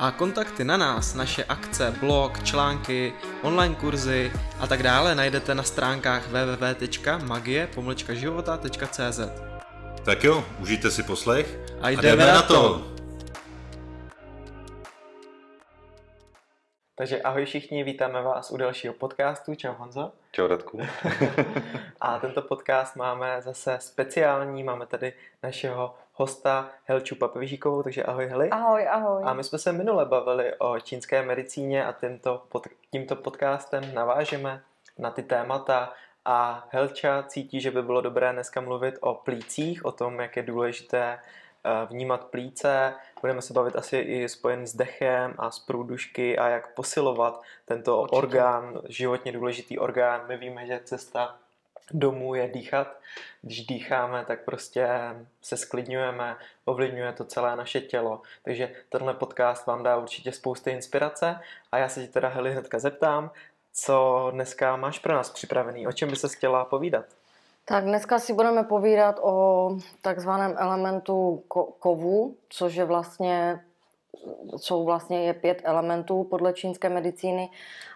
A kontakty na nás, naše akce, blog, články, online kurzy a tak dále najdete na stránkách www.magie-života.cz Tak jo, užijte si poslech a jdeme, a jdeme na to! to. Takže ahoj všichni, vítáme vás u dalšího podcastu. Čau Honzo. Čau Radku. a tento podcast máme zase speciální, máme tady našeho hosta Helču Papežíkovou, takže ahoj Heli. Ahoj, ahoj. A my jsme se minule bavili o čínské medicíně a tímto, pod, tímto podcastem navážeme na ty témata a Helča cítí, že by bylo dobré dneska mluvit o plících, o tom, jak je důležité Eh, vnímat plíce, budeme se bavit asi i spojený s dechem a s průdušky a jak posilovat tento Určitě. orgán, životně důležitý orgán. My víme, že cesta domů je dýchat. Když dýcháme, tak prostě se sklidňujeme, ovlivňuje to celé naše tělo. Takže tenhle podcast vám dá určitě spousty inspirace a já se ti teda Heli hnedka zeptám, co dneska máš pro nás připravený, o čem by se chtěla povídat? Tak dneska si budeme povídat o takzvaném elementu ko- kovu, což je vlastně, jsou vlastně je pět elementů podle čínské medicíny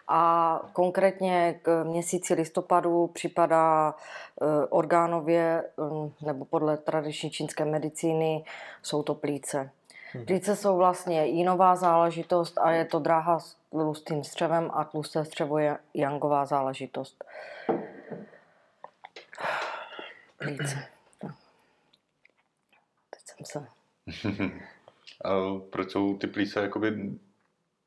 a konkrétně k měsíci listopadu připadá e, orgánově, nebo podle tradiční čínské medicíny, jsou to plíce. Mhm. Plíce jsou vlastně jinová záležitost a je to dráha s tlustým střevem a tlusté střevo je jangová záležitost plíce. No. Teď jsem se... A proč jsou ty plíce jakoby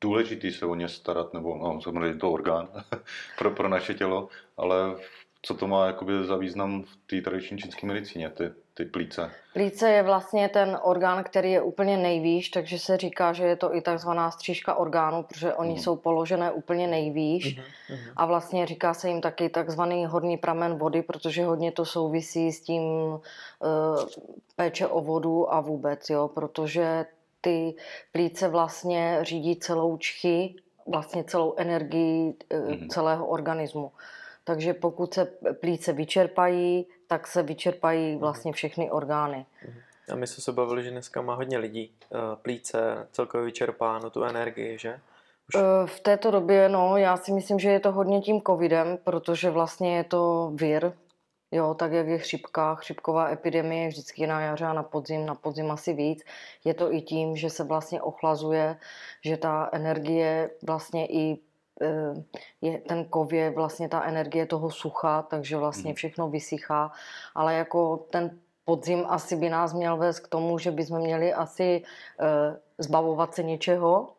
důležitý se o ně starat, nebo no, samozřejmě to orgán pro, pro naše tělo, ale co to má jakoby za význam v té tradiční čínské medicíně, ty, ty plíce? Plíce je vlastně ten orgán, který je úplně nejvýš, takže se říká, že je to i takzvaná střížka orgánů, protože oni mm. jsou položené úplně nejvýš. Mm. A vlastně říká se jim taky takzvaný horní pramen vody, protože hodně to souvisí s tím uh, péče o vodu a vůbec, jo, protože ty plíce vlastně řídí celou čchy, vlastně celou energii mm. celého organismu. Takže pokud se plíce vyčerpají, tak se vyčerpají mhm. vlastně všechny orgány. Mhm. A my jsme se bavili, že dneska má hodně lidí eh, plíce celkově vyčerpáno tu energii, že? Už... Eh, v této době, no, já si myslím, že je to hodně tím covidem, protože vlastně je to vir, jo, tak jak je chřipka, chřipková epidemie vždycky na jaře a na podzim, na podzim asi víc. Je to i tím, že se vlastně ochlazuje, že ta energie vlastně i Eh, je, ten kov je vlastně ta energie toho sucha, takže vlastně mhm. všechno vysychá, ale jako ten podzim asi by nás měl vést k tomu, že bychom měli asi uh, zbavovat se něčeho,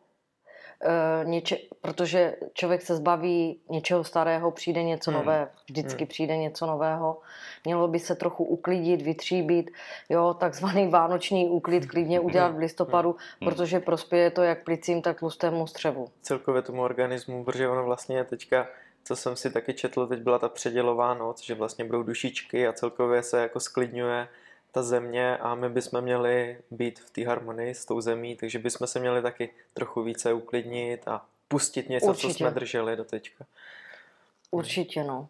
něče, protože člověk se zbaví něčeho starého, přijde něco hmm. nové, vždycky hmm. přijde něco nového. Mělo by se trochu uklidit, vytříbit, jo, takzvaný vánoční úklid klidně udělat v listopadu, hmm. protože prospěje to jak plicím, tak tlustému střevu. Celkově tomu organismu, protože ono vlastně teďka co jsem si taky četl, teď byla ta předělová noc, že vlastně budou dušičky a celkově se jako sklidňuje ta země a my bychom měli být v té harmonii s tou zemí, takže bychom se měli taky trochu více uklidnit a pustit něco, Určitě. co jsme drželi do teďka. Určitě, no.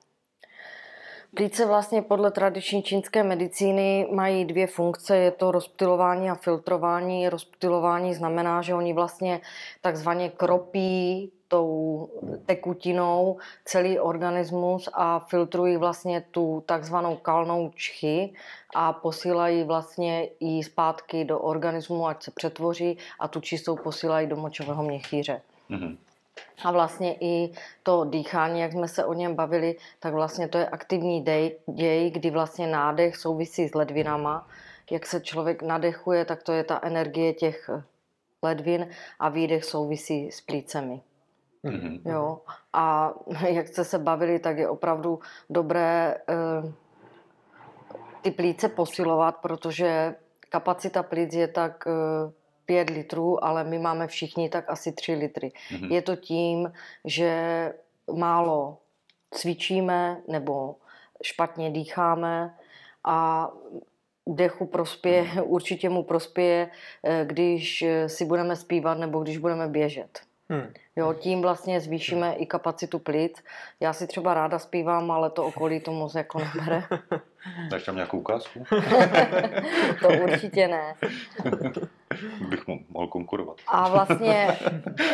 Plíce vlastně podle tradiční čínské medicíny mají dvě funkce, je to rozptilování a filtrování. Rozptilování znamená, že oni vlastně takzvaně kropí tou tekutinou celý organismus a filtrují vlastně tu takzvanou kalnou čchy a posílají vlastně ji zpátky do organismu, ať se přetvoří a tu čistou posílají do močového měchýře. Mm-hmm. A vlastně i to dýchání, jak jsme se o něm bavili, tak vlastně to je aktivní dej, děj, kdy vlastně nádech souvisí s ledvinama. Jak se člověk nadechuje, tak to je ta energie těch ledvin a výdech souvisí s plícemi. Mm-hmm. Jo. A jak jste se bavili, tak je opravdu dobré eh, ty plíce posilovat, protože kapacita plíc je tak eh, 5 litrů, ale my máme všichni tak asi 3 litry. Mm-hmm. Je to tím, že málo cvičíme nebo špatně dýcháme a dechu prospěje, určitě mu prospěje, eh, když si budeme zpívat nebo když budeme běžet. Hmm. Jo, tím vlastně zvýšíme i kapacitu plic. Já si třeba ráda zpívám, ale to okolí to moc jako nebere. Dáš tam nějakou ukázku? to určitě ne. Bych mu mohl konkurovat. A vlastně,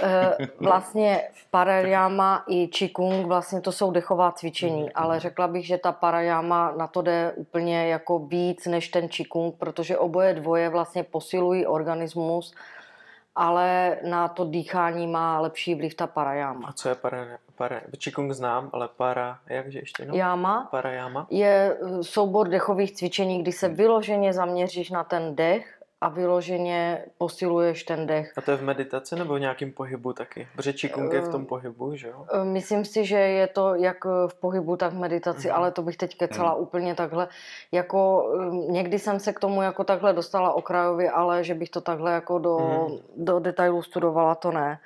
eh, vlastně parayama i qigong vlastně to jsou dechová cvičení, ale řekla bych, že ta parayama na to jde úplně jako víc než ten qigong, protože oboje dvoje vlastně posilují organismus, ale na to dýchání má lepší vliv ta parayama. A co je para, para Qigong znám, ale para, jakže ještě no? Yama Parayama? je eh, soubor dechových cvičení, kdy se vyloženě zaměříš na ten dech a vyloženě posiluješ ten dech. A to je v meditaci nebo v nějakém pohybu taky? Protože Qigong je v tom Eh, pohybu, že jo? E, Myslím si, že je to jak v pohybu, tak v meditaci, Mhm. ale to bych teď kecela úplně takhle. Jako někdy jsem se k tomu jako takhle dostala okrajově, ale že bych to takhle jako do, Mhm. do detailů studovala, to ne.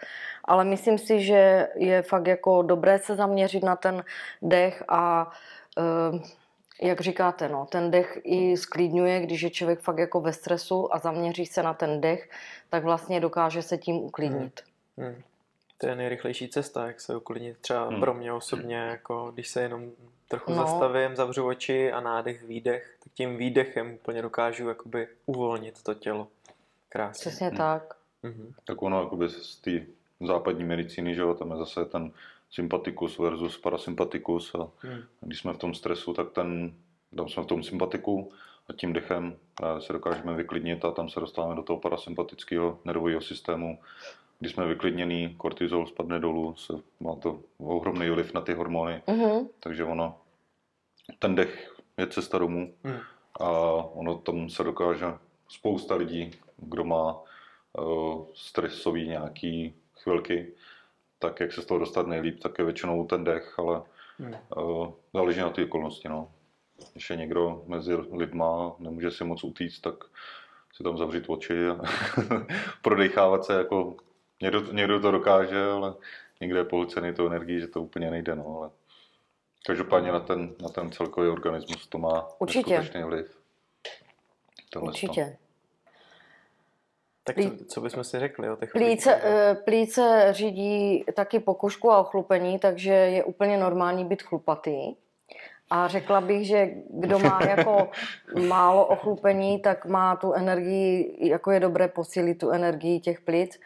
Ale myslím si, že je fakt jako dobré se zaměřit na ten dech a um, jak říkáte, no, ten dech i sklidňuje, když je člověk fakt jako ve stresu a zaměří se na ten dech, tak vlastně dokáže se tím uklidnit. Hmm. To je nejrychlejší cesta, jak se uklidnit. Třeba Hmm. pro mě osobně, jako když se jenom trochu No. zastavím, zavřu oči a nádech, výdech, tak tím výdechem úplně dokážu jakoby uvolnit to tělo. Krásně. Přesně Hmm. tak. Mhm. Tak ono jakoby z té západní medicíny, že jo, tam je zase ten sympatikus versus parasympatikus a Hmm. když jsme v tom stresu, tak ten, tam jsme v tom sympatiku a tím dechem právě se dokážeme vyklidnit a tam se dostáváme do toho parasympatického nervového systému. Když jsme vyklidnění, kortizol spadne dolů, se, má to ohromný vliv na ty hormony, Mhm. takže ono, ten dech je cesta domů Hmm. a ono tam se dokáže spousta lidí, kdo má uh, stresový nějaký chvilky, tak jak se z toho dostat nejlíp, tak je většinou ten dech, ale Hmm. uh, záleží na ty okolnosti. No. Když je někdo mezi lidma, nemůže si moc utíct, tak si tam zavřít oči a prodechávat se jako někdo, někdo to dokáže, ale někde je pohlcený to energii, že to úplně nejde. No, ale každopádně na ten, na ten celkový organismus to má Určitě. vliv. Tohle to. Tak co, co bychom si řekli o těch Plíce, lidech? eh, plíce řídí taky pokožku a ochlupení, takže je úplně normální být chlupatý. A řekla bych, že kdo má jako málo ochlupení, tak má tu energii, jako je dobré posílit tu energii těch plic,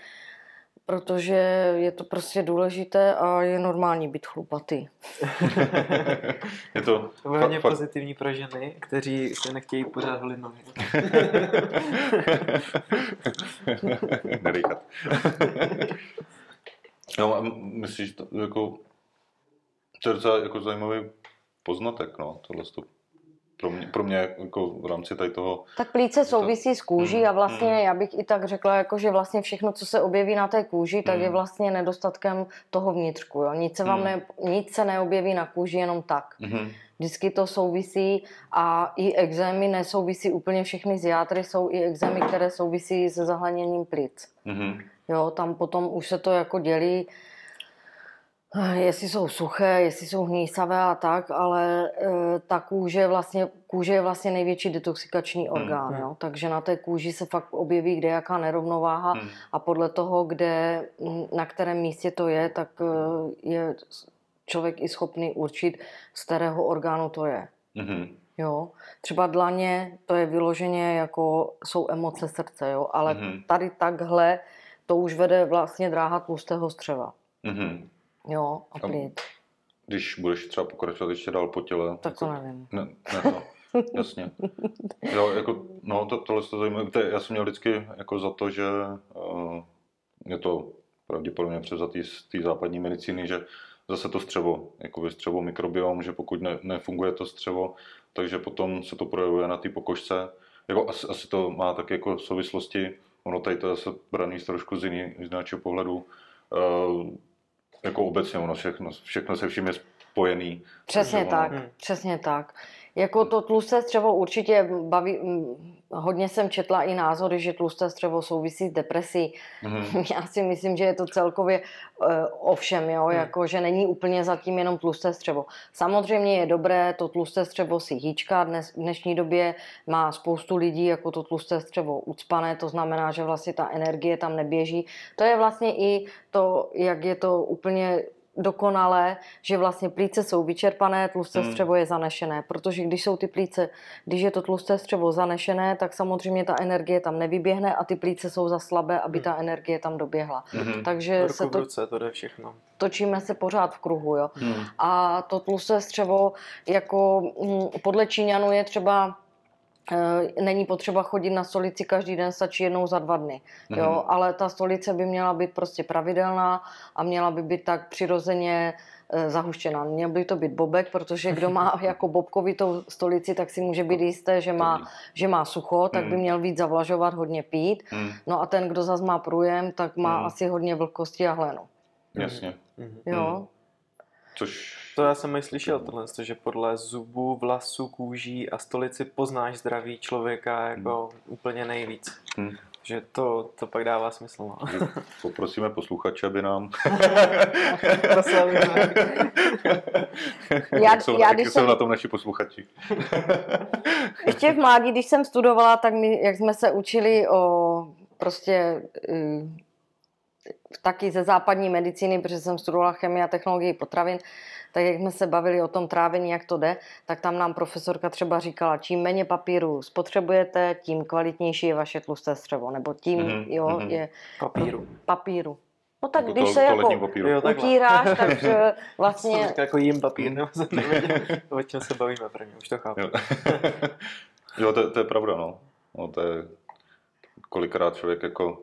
protože je to prostě důležité a je normální být chlupatý. je to fakt, pozitivní pro ženy, kteří se nechtějí pořád holit nohy. Nedejchat. no a myslíš, to, jako, to je docela jako zajímavý poznatek, no, tohle to. Pro mě, pro mě jako v rámci tady toho, Tak plíce souvisí s kůží Mm, a vlastně mm. já bych i tak řekla, jako, že vlastně všechno, co se objeví na té kůži, tak je Mm. vlastně nedostatkem toho vnitřku. Jo? Nic, se vám Mm. ne, nic se neobjeví na kůži jenom tak. Vždycky to souvisí a i exémy nesouvisí úplně všechny z játry, jsou i exémy, které souvisí se zahleněním plic. Jo, tam potom už se to jako dělí, jestli jsou suché, jestli jsou hnísavé a tak, ale e, ta kůže vlastně, kůže je vlastně největší detoxikační orgán, hmm. jo? takže na té kůži se fakt objeví kde jaká nerovnováha mhm, a podle toho, kde, na kterém místě to je, tak e, je člověk i schopný určit, z kterého orgánu to je. mhm, Jo, třeba dlaně, to je vyloženě jako jsou emoce srdce, jo, ale Mhm. tady takhle to už vede vlastně dráha tlustého střeva, mhm. Jo, a A- plít. Když budeš třeba pokračovat ještě dál po těle. Tak to jako, nevím. Ne, ne to. Jasně. Jo, jako, no, to, tohle to zajímavé. To Já jsem měl vždycky jako za to, že uh, je to pravděpodobně převzatý z té západní medicíny, že zase to střevo, jako střevo mikrobiom, že pokud ne, nefunguje to střevo, takže potom se to projevuje na té pokožce. Jako asi, asi, to má tak jako souvislosti, ono tady to je zase braný z trošku z, jiný, z jiného pohledu. Uh, jako obecně ono všechno, všechno se vším je spojený. Přesně ono- tak, Hmm. přesně tak. Jako to tlusté střevo určitě baví, mm, hodně jsem četla i názory, že tlusté střevo souvisí s depresí. Mhm. Já si myslím, že je to celkově uh, ovšem, jo, Hmm. jako, že není úplně zatím jenom tlusté střevo. Samozřejmě je dobré to tlusté střevo si hýčka, dnes, v dnešní době má spoustu lidí jako to tlusté střevo ucpané, to znamená, že vlastně ta energie tam neběží. To je vlastně i to, jak je to úplně dokonalé, že vlastně plíce jsou vyčerpané, tlusté Hmm. střevo je zanešené, protože když jsou ty plíce, když je to tlusté střevo zanešené, tak samozřejmě ta energie tam nevyběhne a ty plíce jsou za slabé, aby ta energie tam doběhla. Mhm. Takže Ruku se v to, ruce, to jde všechno. točíme se pořád v kruhu. Jo? Mhm. A to tlusté střevo, jako mm, podle Číňanů je třeba Není potřeba chodit na stolici každý den, stačí jednou za dva dny. Jo? Mhm. Ale ta stolice by měla být prostě pravidelná a měla by být tak přirozeně eh, zahuštěná. Měl by to být bobek, protože kdo má jako bobkovitou stolici, tak si může být jisté, že má, že má sucho, tak by Mhm. měl víc zavlažovat, hodně pít. Mhm. No a ten, kdo zase má průjem, tak má Mhm. asi hodně vlhkosti a hlenu. Jasně. Mhm. Jo? Mhm. Což To já jsem i slyšel tohle, že podle zubů, vlasů, kůží a stolici poznáš zdraví člověka jako úplně nejvíc. Mhm. Že to, to pak dává smysl. No. poprosíme posluchače, aby nám... Já- jak jsou, já, jak když jsou jsem- na tom naši posluchači. Ještě v mládí, když jsem studovala, tak my, jak jsme se učili o prostě uh, taky ze západní medicíny, protože jsem studovala chemii a technologii potravin, tak jak jsme se bavili o tom trávení, jak to jde, tak tam nám profesorka třeba říkala, čím méně papíru spotřebujete, tím kvalitnější je vaše tlusté střevo, nebo tím, Mhm, jo, mhm. je Papíru. papíru. No tak Jako když to, se toaletní jako papíru. Jo, takhle. utíráš, tak vlastně říkal, jako jim papír, nebo jsem nevěděl, o čem se bavíme prvně, už to chápu. Jo, jo to, to, je pravda, no. no. to je kolikrát člověk jako,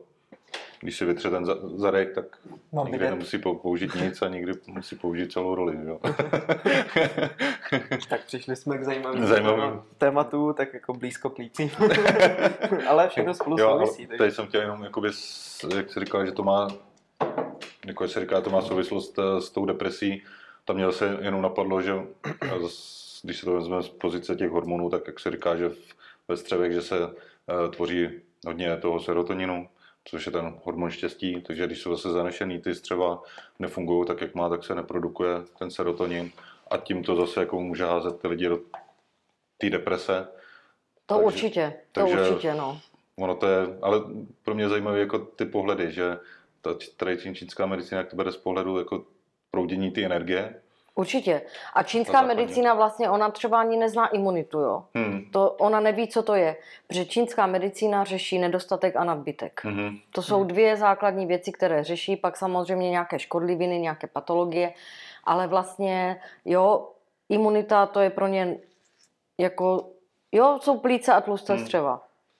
když si vytře ten za- zadek, tak Mám nikdy vidět. nemusí pou- použít nic a nikdy musí použít celou roli. Jo. Tak přišli jsme k zajímavým Zajímavým. tématu, tak jako blízko plící. Ale všechno spolu jo, souvisí. takže- tady jsem chtěl jenom, jakoby, jak se říkal, že to má, jako se říká, to má souvislost eh, s tou depresí, tam mě zase jenom napadlo, že eh, když se to vezme z pozice těch hormonů, tak jak se říká, že ve střevech, že se uh, tvoří hodně toho serotoninu, což je ten hormon štěstí, takže když jsou zase zanešený ty střeva, nefungují tak, jak má, tak se neprodukuje ten serotonin a tím to zase jako může házet ty lidi do té deprese. to takže- určitě, to takže- určitě, no. Ono to je, ale pro mě zajímavé jako ty pohledy, že ta tradiční čínská medicína, jak to bere z pohledu jako proudění ty energie. Určitě. A čínská medicína vlastně, ona třeba ani nezná imunitu, jo. Hmm. To ona neví, co to je, protože čínská medicína řeší nedostatek a nadbytek. Mhm. To jsou dvě základní věci, které řeší, pak samozřejmě nějaké škodliviny, nějaké patologie, ale vlastně, jo, imunita to je pro ně jako, jo, jsou plíce a tlusté Hmm.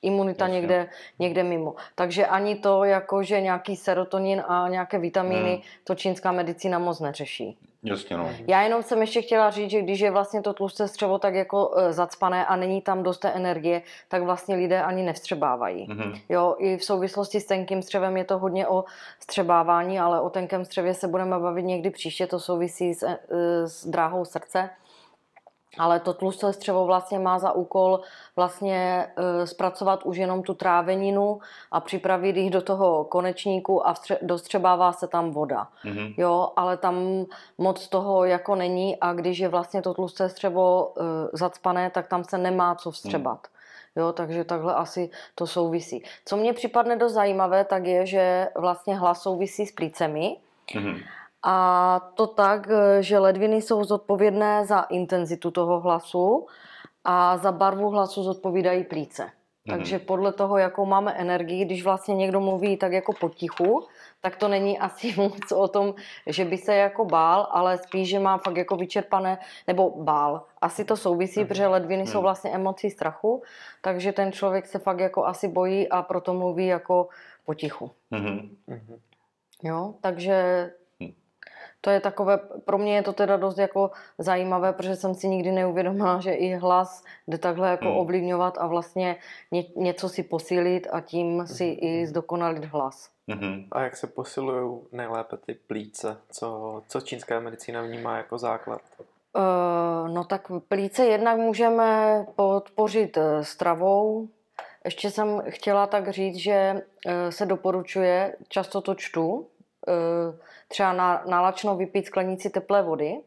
Imunita Jasně. někde, někde mimo. Takže ani to, jako že nějaký serotonin a nějaké vitamíny, Hmm. to čínská medicína moc neřeší. Jasně, no. Já jenom jsem ještě chtěla říct, že když je vlastně to tlusté střevo tak jako e, zacpané a není tam dost té energie, tak vlastně lidé ani nevstřebávají. Mhm. Jo, i v souvislosti s tenkým střevem je to hodně o střebávání, ale o tenkém střevě se budeme bavit někdy příště, to souvisí s, e, s dráhou srdce. Ale to tlusté střevo vlastně má za úkol vlastně e, zpracovat už jenom tu tráveninu a připravit jich do toho konečníku a vstře- dostřebává se tam voda. Mhm. Jo, ale tam moc toho jako není a když je vlastně to tlusté střevo uh, zacpané, tak tam se nemá co vstřebat. Jo, takže takhle asi to souvisí. Co mně připadne dost zajímavé, tak je, že vlastně hlas souvisí s plícemi Mhm. A to tak, eh, že ledviny jsou zodpovědné za intenzitu toho hlasu a za barvu hlasu zodpovídají plíce. Mhm. Takže podle toho, jakou máme energii, když vlastně někdo mluví tak jako potichu, tak to není asi moc o tom, že by se jako bál, ale spíš, že má fakt jako vyčerpané, nebo bál. Asi to souvisí, Mhm. protože ledviny jsou Mhm. vlastně emocí strachu, takže ten člověk se fakt jako asi bojí a proto mluví jako potichu. Mhm. Mhm. Jo, takže. To je takové, pro mě je to teda dost jako zajímavé, protože jsem si nikdy neuvědomila, že i hlas jde takhle jako Hmm. ovlivňovat a vlastně ně, něco si posílit a tím si i zdokonalit hlas. Mhm. A jak se posilují nejlépe ty plíce? Co, co čínská medicína vnímá jako základ? Eh, No tak plíce jednak můžeme podpořit eh, stravou. Ještě jsem chtěla tak říct, že eh, se doporučuje, často to čtu, třeba na, na lačno vypít sklenici teplé vody.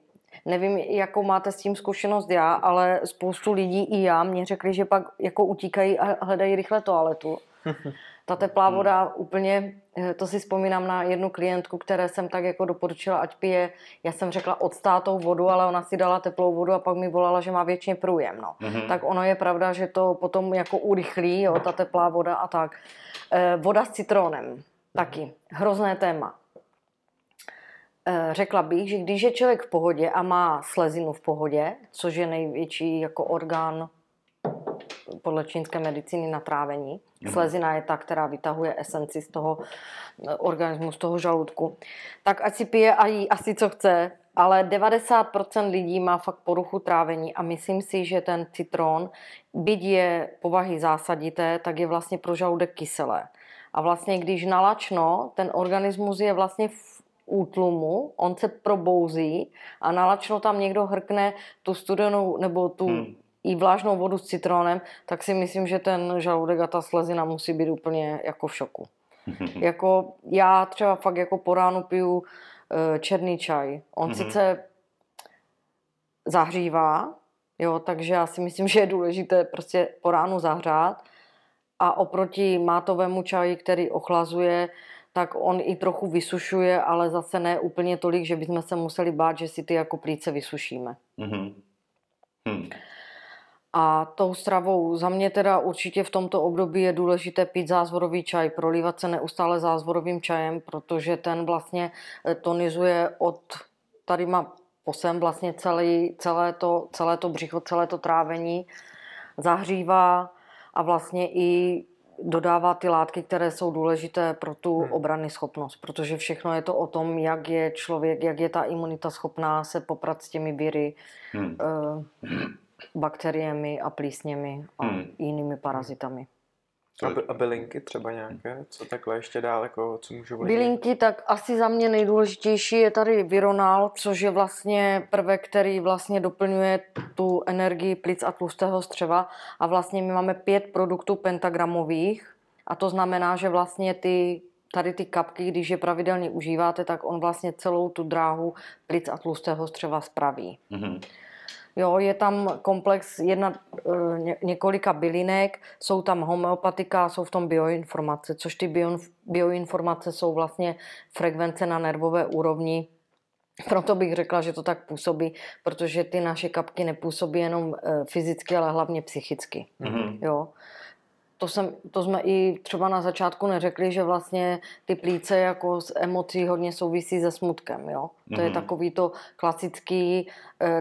Nevím, jakou máte s tím zkušenost já, ale spoustu lidí i já mě řekli, že pak jako utíkají a hledají rychle toaletu. Ta teplá voda úplně, eh, to si vzpomínám na jednu klientku, které jsem tak jako doporučila, ať pije, já jsem řekla odstátou vodu, ale ona si dala teplou vodu a pak mi volala, že má většině průjem. No. Mhm. Tak ono je pravda, že to potom jako urychlí, jo, ta teplá voda a tak. Eh, voda s citronem, taky, hrozné téma. Eh, Řekla bych, že když je člověk v pohodě a má slezinu v pohodě, což je největší jako orgán podle čínské medicíny na trávení. Slezina je ta, která vytahuje esenci z toho eh, organismu, z toho žaludku. Tak ať si pije a jí asi co chce, ale 90% lidí má fakt poruchu trávení a myslím si, že ten citron, byť je povahy zásadité, tak je vlastně pro žaludek kyselé. A vlastně když nalačno, ten organismus je vlastně útlumu, on se probouzí a nalačno tam někdo hrkne tu studenou nebo tu Hmm. i vlážnou vodu s citronem, tak si myslím, že ten žaludek a ta slezina musí být úplně jako v šoku. jako já třeba fakt jako po ránu piju eh, černý čaj. On Mhm. sice zahřívá, jo, takže já si myslím, že je důležité prostě po ránu zahřát a oproti mátovému čaji, který ochlazuje, tak on i trochu vysušuje, ale zase ne úplně tolik, že bychom se museli bát, že si ty jako plíce vysušíme. Mhm. Hm. A tou stravou za mě teda určitě v tomto období je důležité pít zázvorový čaj, prolívat se neustále zázvorovým čajem, protože ten vlastně eh, tonizuje od, tady má posem vlastně celý, celé, to, celé to břicho, celé to trávení, zahřívá a vlastně i dodává ty látky, které jsou důležité pro tu Hmm. obrany schopnost, protože všechno je to o tom, jak je člověk, jak je ta imunita schopná se poprat s těmi viry, Hm. eh, bakteriemi a plísněmi a Hmm. jinými parazitami. To A, je- a bylinky třeba nějaké? Co takhle ještě dál, jako, co můžu vlivnit? Bylinky, tak asi za mě nejdůležitější je tady vironal, což je vlastně prvek, který vlastně doplňuje tu energii plic a tlustého střeva a vlastně my máme pět produktů pentagramových a to znamená, že vlastně ty tady ty kapky, když je pravidelně užíváte, tak on vlastně celou tu dráhu plic a tlustého střeva spraví. Mhm. Jo, je tam komplex jedna, eh, ně, několika bylinek, jsou tam homeopatika, jsou v tom bioinformace, což ty bio, bioinformace jsou vlastně frekvence na nervové úrovni. Proto bych řekla, že to tak působí, protože ty naše kapky nepůsobí jenom eh, fyzicky, ale hlavně psychicky. Mhm. Jo. To, jsem, to jsme i třeba na začátku neřekli, že vlastně ty plíce jako s emocí hodně souvisí se smutkem. Jo? To je Mhm. takový to klasický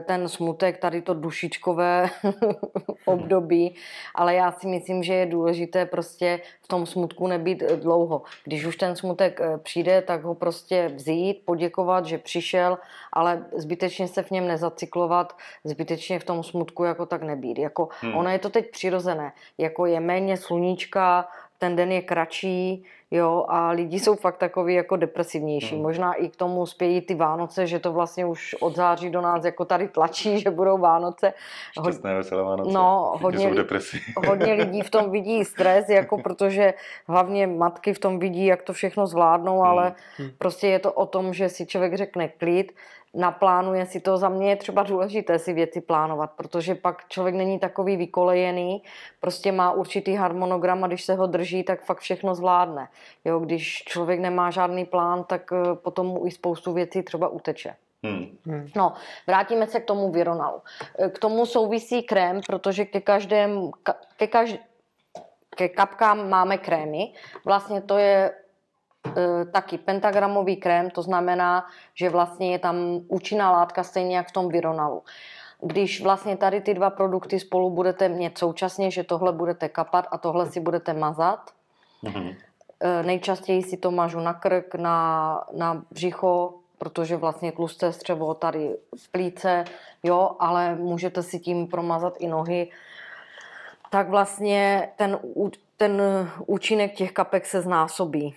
ten smutek, tady to dušičkové období, ale já si myslím, že je důležité prostě v tom smutku nebýt eh, dlouho. Když už ten smutek eh, přijde, tak ho prostě vzít, poděkovat, že přišel, ale zbytečně se v něm nezacyklovat, zbytečně v tom smutku jako tak nebýt. Jako, hmm. Ono je to teď přirozené, jako je méně sluníčka, ten den je kratší, jo, a lidi jsou fakt takový jako depresivnější. Hmm. Možná i k tomu spějí ty Vánoce, že to vlastně už od září do nás jako tady tlačí, že budou Vánoce. Hod- Šťastné veselé Vánoce. No, hodně jsou v li- depresi. hodně lidí v tom vidí stres, jako protože hlavně matky v tom vidí, jak to všechno zvládnou, ale Hmm. prostě je to o tom, že si člověk řekne klid, naplánuje si to. Za mě je třeba důležité si věci plánovat, protože pak člověk není takový vykolejený, prostě má určitý harmonogram a když se ho drží, tak fakt všechno zvládne. Jo, když člověk nemá žádný plán, tak eh, potom mu i spoustu věcí třeba uteče. Hm. Hmm. No, vrátíme se k tomu Vironalu. E, K tomu souvisí krém, protože ke každém, ka- ke, kaž, ke kapkám máme krémy. Vlastně to je taky pentagramový krém, to znamená, že vlastně je tam účinná látka stejně jak v tom Vironalu. Když vlastně tady ty dva produkty spolu budete mít současně, že tohle budete kapat a tohle si budete mazat, Mhm. E, Nejčastěji si to mažu na krk, na, na břicho, protože vlastně tlusté střevo tady plíce, jo, ale můžete si tím promazat i nohy. Tak vlastně ten, ten účinek těch kapek se znásobí.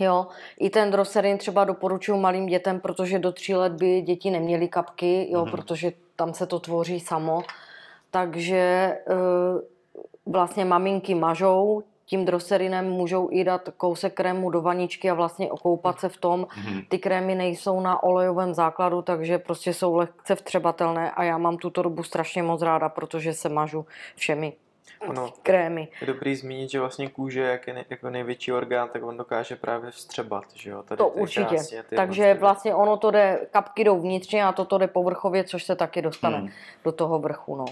Jo, i ten droserin třeba doporučuji malým dětem, protože do tří let by děti neměly kapky, jo, Mhm. protože tam se to tvoří samo. Takže eh, vlastně maminky mažou, tím droserinem můžou i dát kousek krému do vaničky a vlastně okoupat se v tom. Mhm. Ty krémy nejsou na olejovém základu, takže prostě jsou lehce vtřebatelné a já mám tuto dobu strašně moc ráda, protože se mažu všemi Ono krémy. je dobrý zmínit, že vlastně kůže, jak je nej, jako největší orgán, tak on dokáže právě vstřebat, že jo? Tady To určitě. Krásně, ty Takže jednotlivé- vlastně ono to jde, kapky jdou vnitřně a toto jde povrchově, což se taky dostane Hmm. do toho vrchu. No.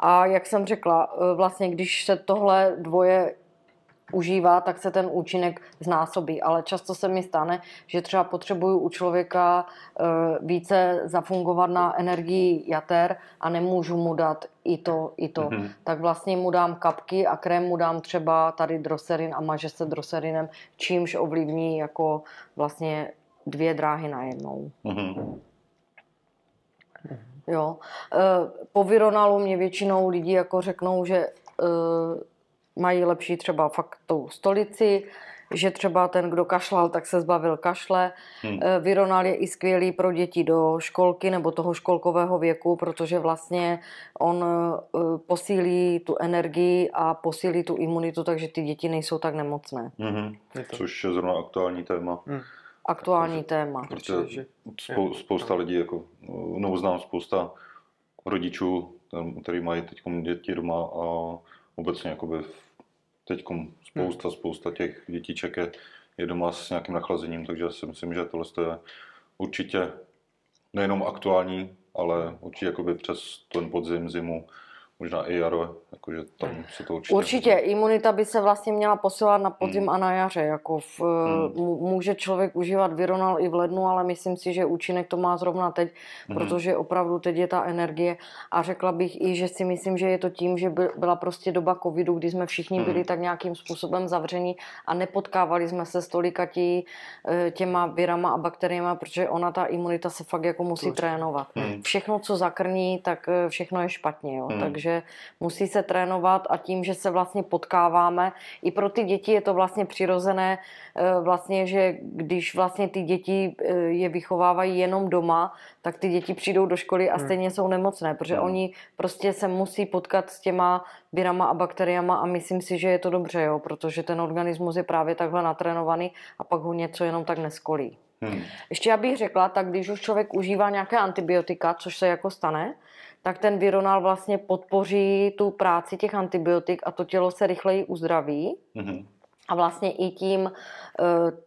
A jak jsem řekla, eh, vlastně když se tohle dvoje užívá, tak se ten účinek znásobí. Ale často se mi stane, že třeba potřebuju u člověka eh, více zafungovat na energii jater a nemůžu mu dát i to, i to. Mhm. Tak vlastně mu dám kapky a krém mu dám třeba tady droserin a maže se droserinem, čímž ovlivní jako vlastně dvě dráhy najednou. Mhm. Jo. Eh, Po vironalu mě většinou lidi jako řeknou, že eh, mají lepší třeba fakt tou stolici, že třeba ten, kdo kašlal, tak se zbavil kašle. Hmm. Eh, Vironal je i skvělý pro děti do školky nebo toho školkového věku, protože vlastně on eh, posílí tu energii a posílí tu imunitu, takže ty děti nejsou tak nemocné. Mhm. Je to- Což je zrovna aktuální téma. Aktuální téma. Protože Protože- spou- spousta lidí, jako, no znám spousta rodičů, tam, který mají teď děti doma a obecně jakoby teď spousta, spousta těch dětiček je, je doma s nějakým nachlazením, takže si myslím, že tohle je určitě nejenom aktuální, ale určitě jakoby přes ten podzim, zimu, možná i jaro, jakože tam se to určitě... Určitě, imunita by se vlastně měla posilovat na podzim Hmm. a na jaře. Jako v, Hmm. Může člověk užívat Vironal i v lednu, ale myslím si, že účinek to má zrovna teď, Mhm. protože opravdu teď je ta energie. A řekla bych i, že si myslím, že je to tím, že by- byla prostě doba covidu, kdy jsme všichni Hmm. byli tak nějakým způsobem zavření a nepotkávali jsme se s tolika tí, eh, těma virama a bakteriemi, protože ona, ta imunita se fakt jako musí Určitě. trénovat. Hmm. Všechno, co zakrní, tak eh, všechno je špatně. Jo? Hmm. Takže musí se trénovat a tím, že se vlastně potkáváme, i pro ty děti je to vlastně přirozené, eh, vlastně, že když vlastně ty děti eh, je vychovávají jenom doma, tak ty děti přijdou do školy a Hmm. stejně jsou nemocné, protože Hmm. oni prostě se musí potkat s těma virama a bakteriama a myslím si, že je to dobře, jo? protože ten organismus je právě takhle natrénovaný a pak ho něco jenom tak neskolí. Hmm. Ještě já bych řekla, tak když už člověk užívá nějaké antibiotika, což se jako stane, tak ten vironal vlastně podpoří tu práci těch antibiotik a to tělo se rychleji uzdraví Mhm. a vlastně i tím e,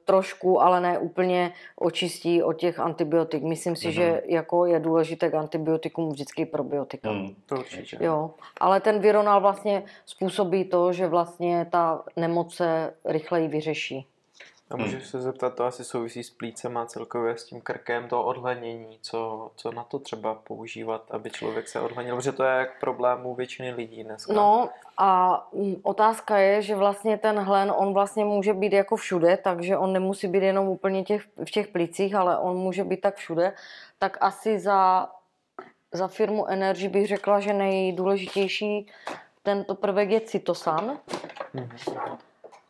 trošku, ale ne úplně očistí od těch antibiotik. Myslím si, Mhm. že jako je důležité k antibiotikům vždycky probiotika. Hmm. To určitě. Jo, ale ten vironal vlastně způsobí to, že vlastně ta nemoc se rychleji vyřeší. A můžu se zeptat, to asi souvisí s plícem a celkově s tím krkem, to odhlenění, co, co na to třeba používat, aby člověk se odhlenil, protože to je jak problém u většiny lidí dneska. No a mm, otázka je, že vlastně ten hlen, on vlastně může být jako všude, takže on nemusí být jenom úplně těch, v těch plicích, ale on může být tak všude. Tak asi za, za firmu Energy bych řekla, že nejdůležitější tento prvek je cytosan. Mhm.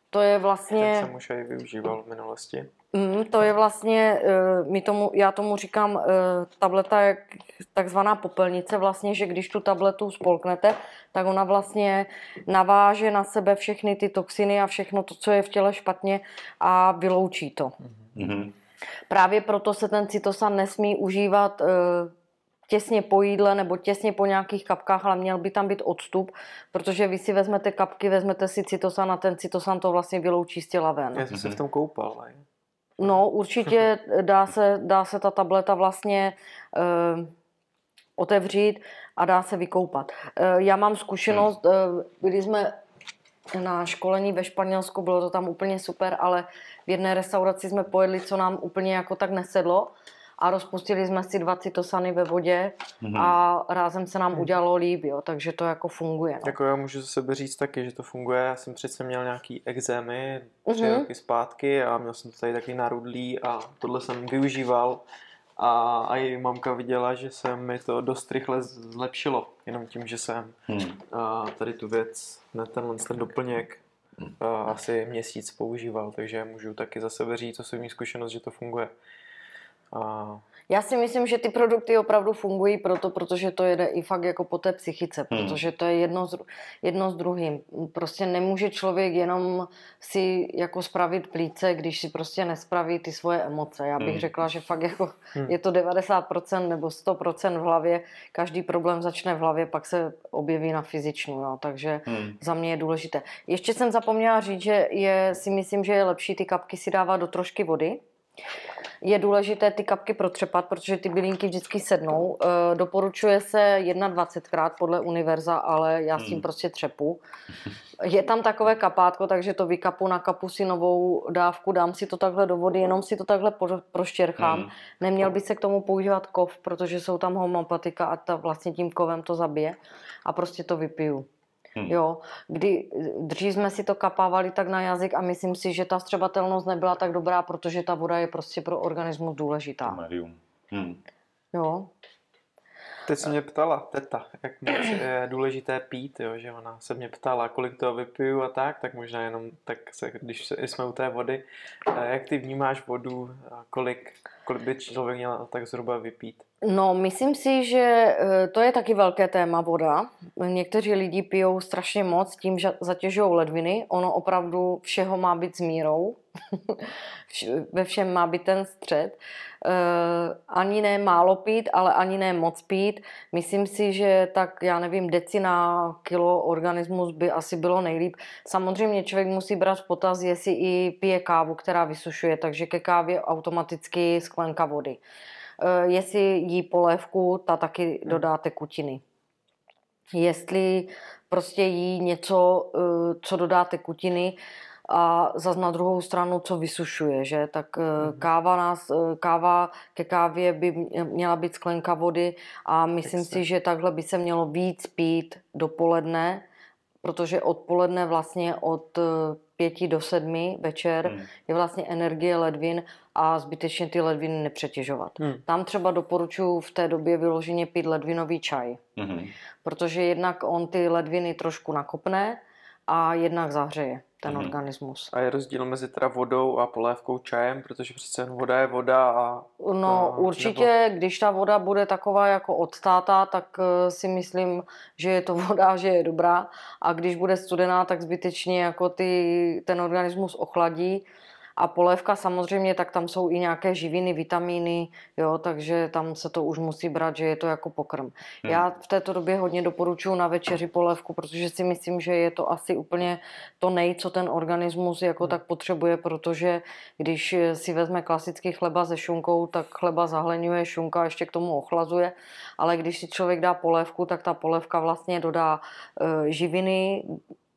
To je Ten vlastně... jsem už i využíval v minulosti. Mm, to je vlastně, eh, my tomu, já tomu říkám eh, tableta jak takzvaná popelnice vlastně, že když tu tabletu spolknete, tak ona vlastně naváže na sebe všechny ty toxiny a všechno to, co je v těle špatně a vyloučí to. Mhm. Právě proto se ten cytosan nesmí užívat eh, těsně po jídle nebo těsně po nějakých kapkách, ale měl by tam být odstup, protože vy si vezmete kapky, vezmete si cytosan a ten cytosan to vlastně vyloučí z těla ven. Já jsem se v tom koupal. Ne? No, určitě dá se, dá se ta tableta vlastně eh, otevřít a dá se vykoupat. Eh, já mám zkušenost, eh, byli jsme na školení ve Španělsku, bylo to tam úplně super, ale v jedné restauraci jsme pojedli, co nám úplně jako tak nesedlo a rozpustili jsme si dva cytosany ve vodě Mhm. a rázem se nám udělalo líp, jo, takže to jako funguje. No. Jako já můžu za sebe říct taky, že to funguje. Já jsem přece měl nějaký exémy tři Mhm. roky zpátky a měl jsem to tady takový narudlý a tohle jsem využíval. A, a i mamka viděla, že se mi to dost rychle zlepšilo, jenom tím, že jsem Hmm. a, tady tu věc, ne tenhle ten doplněk uh, asi měsíc používal, takže můžu taky za sebe říct osobní zkušenost, že to funguje. Uh, Já si myslím, že ty produkty opravdu fungují proto, protože to jede i fakt jako po té psychice, Hmm. protože to je jedno s, jedno s druhým. Prostě nemůže člověk jenom si jako spravit plíce, když si prostě nespraví ty svoje emoce. Já bych Hmm. řekla, že fakt jako Hmm. je to 90% nebo 100% v hlavě. Každý problém začne v hlavě, pak se objeví na fyzičnu. Jo. Takže Hmm. za mě je důležité. Ještě jsem zapomněla říct, že je, si myslím, že je lepší ty kapky si dávat do trošky vody. Je důležité ty kapky protřepat, protože ty bylinky vždycky sednou. E, doporučuje se 21krát podle univerza, ale já s tím Hmm. prostě třepu. Je tam takové kapátko, takže to vykapu, nakapu si novou dávku, dám si to takhle do vody, jenom si to takhle pro- proštěrchám. Hmm. Neměl by se k tomu používat kov, protože jsou tam homeopatika a ta vlastně tím kovem to zabije. A prostě to vypiju. Hmm. Jo, kdy dřív jsme si to kapávali tak na jazyk a myslím si, že ta střebatelnost nebyla tak dobrá, protože ta voda je prostě pro organismus důležitá. médium. Hmm. Jo, Teď se mě ptala teta, jak moc je důležité pít, jo, že ona se mě ptala, kolik toho vypiju a tak, tak možná jenom, tak se, když se- jsme u té vody, eh, jak ty vnímáš vodu, a kolik, kolik by člověk měl tak zhruba vypít? No, myslím si, že eh, to je taky velké téma voda. Někteří lidi pijou strašně moc, tím že zatěžují ledviny. Ono opravdu všeho má být s mírou. Ve všem má být ten střed. Eh, Ani ne málo pít, ale ani ne moc pít. Myslím si, že tak, já nevím, deci na kilo organismus by asi bylo nejlíp. Samozřejmě člověk musí brát v potaz, jestli i pije kávu, která vysušuje, takže ke kávě automaticky sklenka vody. Eh, Jestli jí polévku, ta taky dodá tekutiny. Jestli prostě jí něco, eh, co dodá tekutiny a zas na druhou stranu, co vysušuje, že? Tak eh, Mhm. káva, nás, káva ke kávě by mě- měla být sklenka vody a myslím Extra. si, že takhle by se mělo víc pít dopoledne, protože odpoledne vlastně od pěti do sedmi večer Hmm. je vlastně energie ledvin a zbytečně ty ledviny nepřetěžovat. Hmm. Tam třeba doporučuji v té době vyloženě pít ledvinový čaj, Hmm. protože jednak on ty ledviny trošku nakopne a jednak zahřeje ten Mhm. organismus. A je rozdíl mezi teda vodou a polévkou čajem, protože přece jen voda je voda a No No, určitě, když ta voda bude taková jako od táta, tak eh, si myslím, že je to voda, že je dobrá. A když bude studená, tak zbytečně jako ty, ten organismus ochladí. A polévka samozřejmě, tak tam jsou i nějaké živiny, vitamíny, jo, takže tam se to už musí brát, že je to jako pokrm. Hmm. Já v této době hodně doporučuji na večeři polévku, protože si myslím, že je to asi úplně to nej, co ten organismus jako Hmm. tak potřebuje, protože když si vezme klasický chleba se šunkou, tak chleba zahleňuje, šunka ještě k tomu ochlazuje, ale když si člověk dá polévku, tak ta polévka vlastně dodá e, živiny,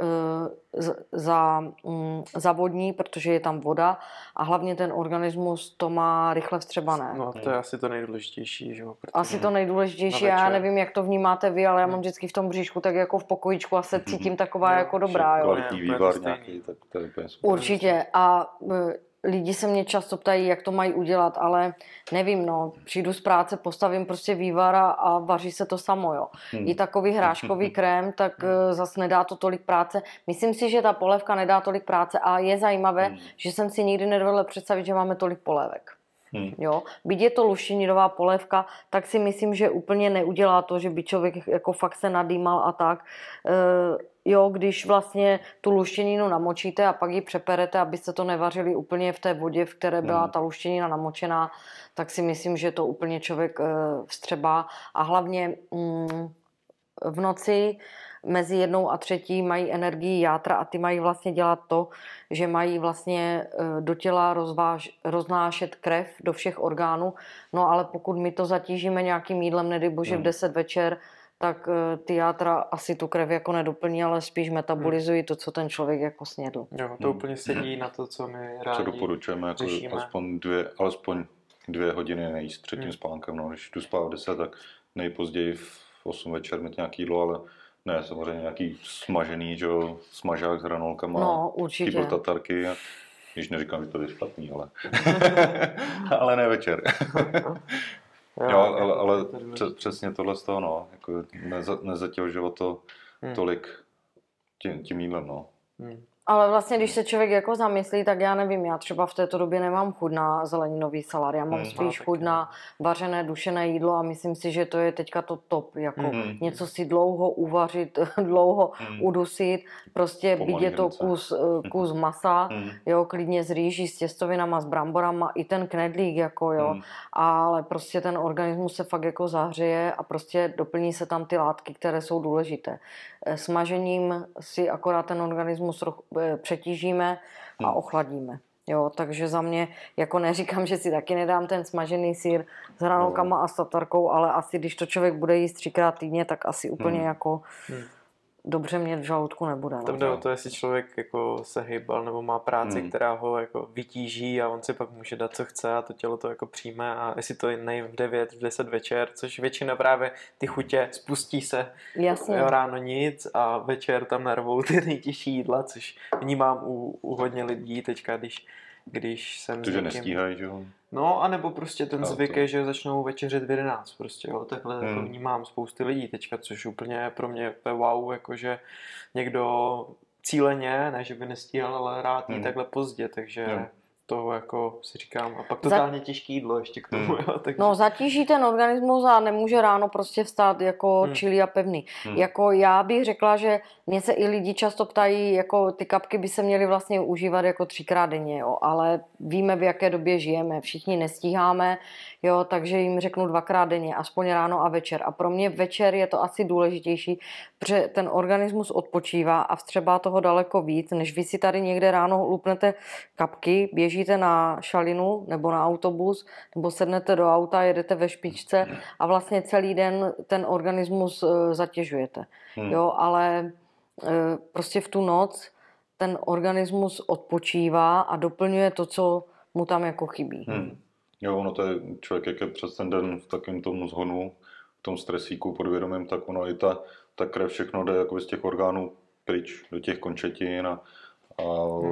e, z- za, mm, zavodní, protože je tam voda a hlavně ten organismus to má rychle vstřebané. no, to je asi to nejdůležitější, že jo? protože- Asi to nejdůležitější, já nevím, jak to vnímáte vy, ale já mám Hmm. vždycky v tom bříšku tak jako v pokojíčku a se cítím taková Jo, jako dobrá, jo. Kvalitní vývar nějaký, tak to je úplně super. Určitě a e, lidi se mě často ptají, jak to mají udělat, ale nevím, no, přijdu z práce, postavím prostě vývar a, vaří se to samo, jo. Hmm. I takový hráškový krém, tak e, zas nedá to tolik práce. Myslím si, že ta polévka nedá tolik práce a je zajímavé, Hmm. že jsem si nikdy nedovedla představit, že máme tolik polévek. Hmm. Jo, byť je to luštěninová polévka, tak si myslím, že úplně neudělá to, že by člověk jako fakt se nadýmal a tak. E, jo, když vlastně tu luštěninu namočíte a pak ji přeperete, abyste to nevařili úplně v té vodě, v které byla Hmm. ta luštěnina namočená, tak si myslím, že to úplně člověk e, vstřebá. A hlavně mm, v noci mezi jednou a třetí mají energii játra a ty mají vlastně dělat to, že mají vlastně eh, do těla rozváž, roznášet krev do všech orgánů. No ale pokud my to zatížíme nějakým jídlem, nedej bože v Hmm. 10 večer, tak eh, ty játra asi tu krev jako nedoplní, ale spíš metabolizují to, co ten člověk jako snědl. Jo, to Hmm. úplně sedí na to, co my Co rádi doporučujeme, jako řešíme. aspoň dvě, alespoň dvě hodiny nejíst před tím Hmm. spánkem. No, když jdu spát v 10, tak nejpozději v 8 večer mít nějaký jídlo, ale ne samozřejmě nějaký smažený, že jo, smažák s hranolkama, No, určitě. kýbl tatarky. Když neříkám, že to je špatný, ale, ale ne večer. Jo, ale, ale je důležité. přes, přesně tohle z toho, no, jako neza, nezatěžovat to Hmm. tolik tím, tím jídlem, no. Hmm. Ale vlastně, když se člověk jako zamyslí, tak já nevím, já třeba v této době nemám chuť na zeleninový salát, já mám Hmm, spíš no, chuť na vařené, dušené jídlo a myslím si, že to je teďka to top, jako Mhm. něco si dlouho uvařit, dlouho Hmm. udusit, prostě být je to kus, eh, kus masa, Hmm. jo, klidně z rýží, s těstovinama, s bramborama, i ten knedlík, jako jo, Hmm. ale prostě ten organismus se fakt jako zahřeje a prostě doplní se tam ty látky, které jsou důležité. Eh, Smažením si akorát ten organismus eh, přetížíme a Hmm. ochladíme. Jo, takže za mě, jako neříkám, že si taky nedám ten smažený sír s hranolkama a s tatarkou, ale asi když to člověk bude jíst třikrát týdně, tak asi úplně Hmm. jako Hmm. Dobře mě v žaludku nebude. No. Tam jde o to, jestli člověk jako se hýbal nebo má práci, Hmm. která ho jako vytíží a on si pak může dát, co chce a to tělo to jako přijme a jestli to nejím v 9, v 10 večer, což většina právě ty chutě spustí se Jasně. jo, ráno nic a večer tam narvou ty nejtěžší jídla, což vnímám u, u hodně lidí teďka, když, když jsem To, někým- nestíhají, že jo? No, anebo prostě ten zvyk to- je, že začnou večeřit v 11, prostě jo, takhle Hmm. jako vnímám spousty lidí teďka, což úplně pro mě je wow, jakože někdo cíleně, ne že by nestíhal, ale rád jí Hmm. takhle pozdě, takže Jo. To jako si říkám, a pak Za- totálně těžké jídlo ještě k tomu, Hmm. jo, takže... No, zatíží ten organismus a nemůže ráno prostě vstát jako Hmm. čilý a pevný. Hmm. Jako já bych řekla, že mě se i lidi často ptají, jako ty kapky by se měly vlastně užívat jako třikrát denně, jo, ale víme, v jaké době žijeme, všichni nestíháme, jo, takže jim řeknu dvakrát denně, aspoň ráno a večer. A pro mě večer je to asi důležitější, protože ten organismus odpočívá a vstřebá toho daleko víc, než vy si tady někde ráno lupnete kapky, běžíte na šalinu nebo na autobus, nebo sednete do auta, jedete ve špičce a vlastně celý den ten organismus eh, zatěžujete. Hmm. Jo, ale eh, prostě v tu noc ten organismus odpočívá a doplňuje to, co mu tam jako chybí. Hmm. Jo, ono to je člověk, jak je přes ten den v takovém tom zhonu, v tom stresíku podvědomím, tak ono i ta, ta krev všechno jde jako z těch orgánů pryč do těch končetin a, a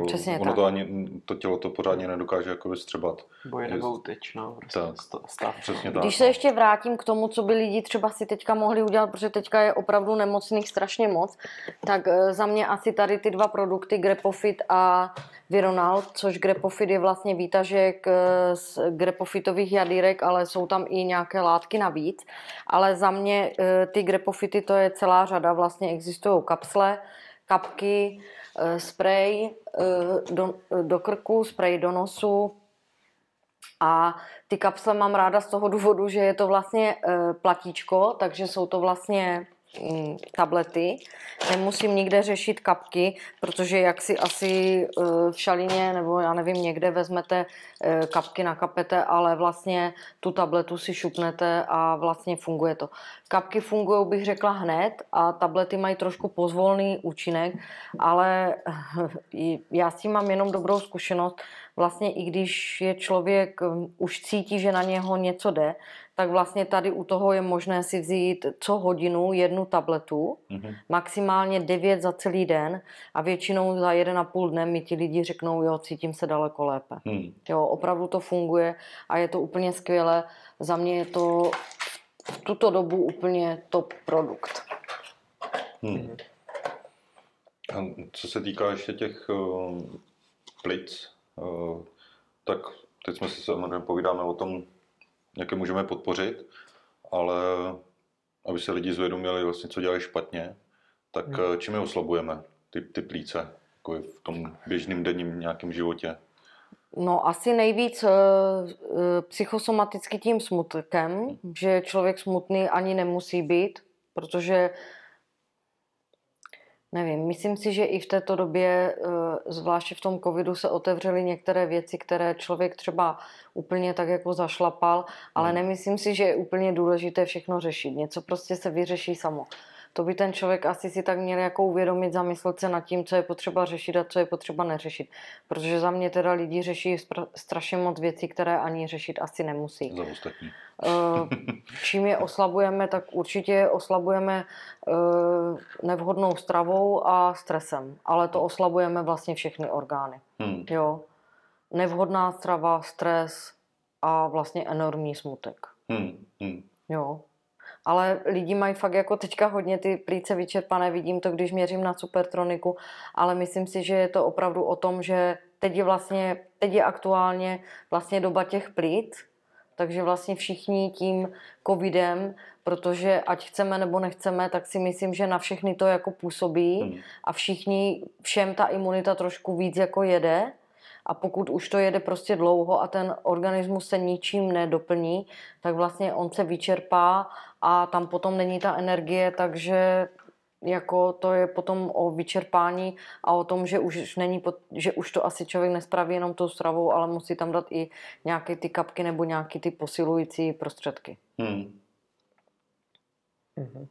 Přesně ono tak. to ani, to tělo to pořádně nedokáže jako vystřebat. Boj je- nebo teč, no, prostě Tak. sta- stav. Přesně tak. Když se ještě vrátím k tomu, co by lidi třeba si teďka mohli udělat, protože teďka je opravdu nemocných strašně moc, tak eh, za mě asi tady ty dva produkty, Grepofit a Vironal, což Grepofit je vlastně výtažek eh, z Grepofitových jadírek, ale jsou tam i nějaké látky navíc. Ale za mě eh, ty Grepofity to je celá řada, vlastně existují kapsle, kapky, eh, sprej eh, do, do krku, sprej do nosu, a ty kapsle mám ráda z toho důvodu, že je to vlastně e, platíčko, takže jsou to vlastně tablety. Nemusím nikde řešit kapky, protože jak si asi e, v šalině nebo já nevím, někde vezmete e, kapky na kapete, ale vlastně tu tabletu si šupnete a vlastně funguje to. Kapky fungují, bych řekla, hned a tablety mají trošku pozvolný účinek, ale já s tím mám jenom dobrou zkušenost. Vlastně i když je člověk um, už cítí, že na něho něco jde, tak vlastně tady u toho je možné si vzít co hodinu jednu tabletu, Mhm. maximálně devět za celý den a většinou za jeden a půl dne mi ti lidi řeknou, jo, cítím se daleko lépe. Hmm. Jo, opravdu to funguje a je to úplně skvělé. Za mě je to v tuto dobu úplně top produkt. Hmm. A co se týká ještě těch uh, plic, uh, tak teď jsme si samozřejmě povídáme o tom, jak je můžeme podpořit, ale aby se lidi zvědomili vlastně, co dělají špatně, tak Hmm. hmm. čím je oslabujeme, ty, ty plíce, jako v tom běžném denním nějakém životě. No asi nejvíc e, e, psychosomaticky tím smutkem, že člověk smutný ani nemusí být, protože nevím, myslím si, že i v této době, e, zvláště v tom covidu, se otevřely některé věci, které člověk třeba úplně tak jako zašlapal, ale Hmm. nemyslím si, že je úplně důležité všechno řešit. Něco prostě se vyřeší samo. To by ten člověk asi si tak měl jako uvědomit, zamyslet se nad tím, co je potřeba řešit a co je potřeba neřešit. Protože za mě teda lidi řeší strašně moc věcí, které ani řešit asi nemusí. za ostatní. Eh, Čím je oslabujeme, tak určitě je oslabujeme eh, nevhodnou stravou a stresem. Ale to oslabujeme vlastně všechny orgány. Hmm. Jo. Nevhodná strava, stres a vlastně enormní smutek. Hmm. Hmm. Jo. Ale lidi mají fakt jako teďka hodně ty plíce vyčerpané, vidím to, když měřím na supertroniku, ale myslím si, že je to opravdu o tom, že teď je vlastně, teď je aktuálně vlastně doba těch plíc, takže vlastně všichni tím covidem, protože ať chceme nebo nechceme, tak si myslím, že na všechny to jako působí Hmm. a všichni, všem ta imunita trošku víc jako jede a pokud už to jede prostě dlouho a ten organismus se ničím nedoplní, tak vlastně on se vyčerpá a tam potom není ta energie, takže jako to je potom o vyčerpání a o tom, že už, není, že už to asi člověk nespraví jenom tou stravou, ale musí tam dát i nějaké ty kapky nebo nějaké ty posilující prostředky. Hmm. Mhm.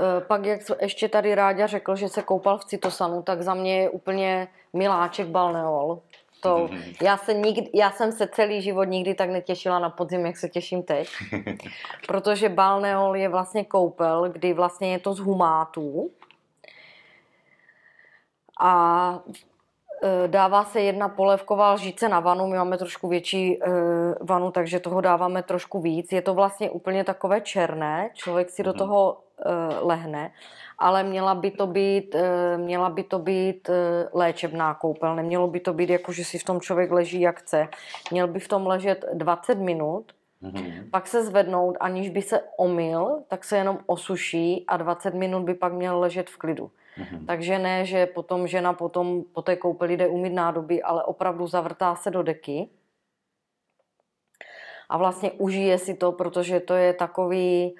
Eh, Pak, jak ještě tady Ráďa řekl, že se koupal v cytosanu, tak za mě je úplně miláček balneol. To, Mhm. já, se nikdy, já jsem se celý život nikdy tak netěšila na podzim, jak se těším teď. Protože balneol je vlastně koupel, kdy vlastně je to z humátů. A e, dává se jedna polévková lžíce na vanu, my máme trošku větší e, vanu, takže toho dáváme trošku víc. Je to vlastně úplně takové černé, člověk si do Mhm. toho lehne, ale měla by to být, e, měla by to být e, léčebná koupel, nemělo by to být jako, že si v tom člověk leží jak chce. Měl by v tom ležet 20 minut, Mhm. pak se zvednout, aniž by se omyl, tak se jenom osuší a 20 minut by pak měl ležet v klidu. Mhm. Takže ne, že potom žena potom po té koupeli jde umít nádoby, ale opravdu zavrtá se do deky a vlastně užije si to, protože to je takový...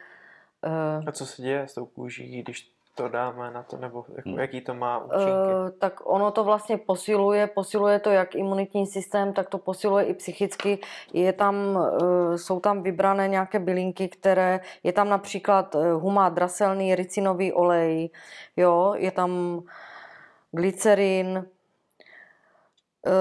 Uh, A co se děje s tou kůží, když to dáme na to, nebo jako, Hmm. jaký to má účinky? Uh, tak ono to vlastně posiluje, posiluje to jak imunitní systém, tak to posiluje i psychicky. Je tam, uh, jsou tam vybrané nějaké bylinky, které, je tam například uh, humát draselný, ricinový olej, jo, je tam glycerin,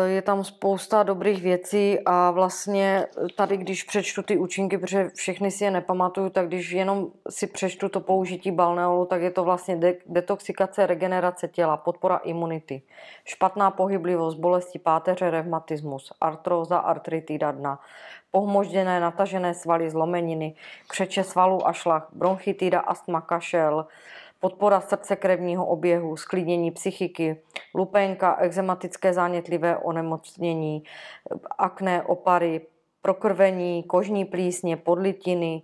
je tam spousta dobrých věcí a vlastně tady, když přečtu ty účinky, protože všechny si je nepamatuju, tak když jenom si přečtu to použití balneolu, tak je to vlastně de- detoxikace, regenerace těla, podpora imunity, špatná pohyblivost, bolesti páteře, revmatismus, artróza, artritida dna, pohmožděné, natažené svaly, zlomeniny, křeče svalů a šlach, bronchitida, astma, kašel, podpora srdce krevního oběhu, sklidnění psychiky, lupenka, exematické zánětlivé onemocnění, akné, opary, prokrvení, kožní plísně, podlitiny,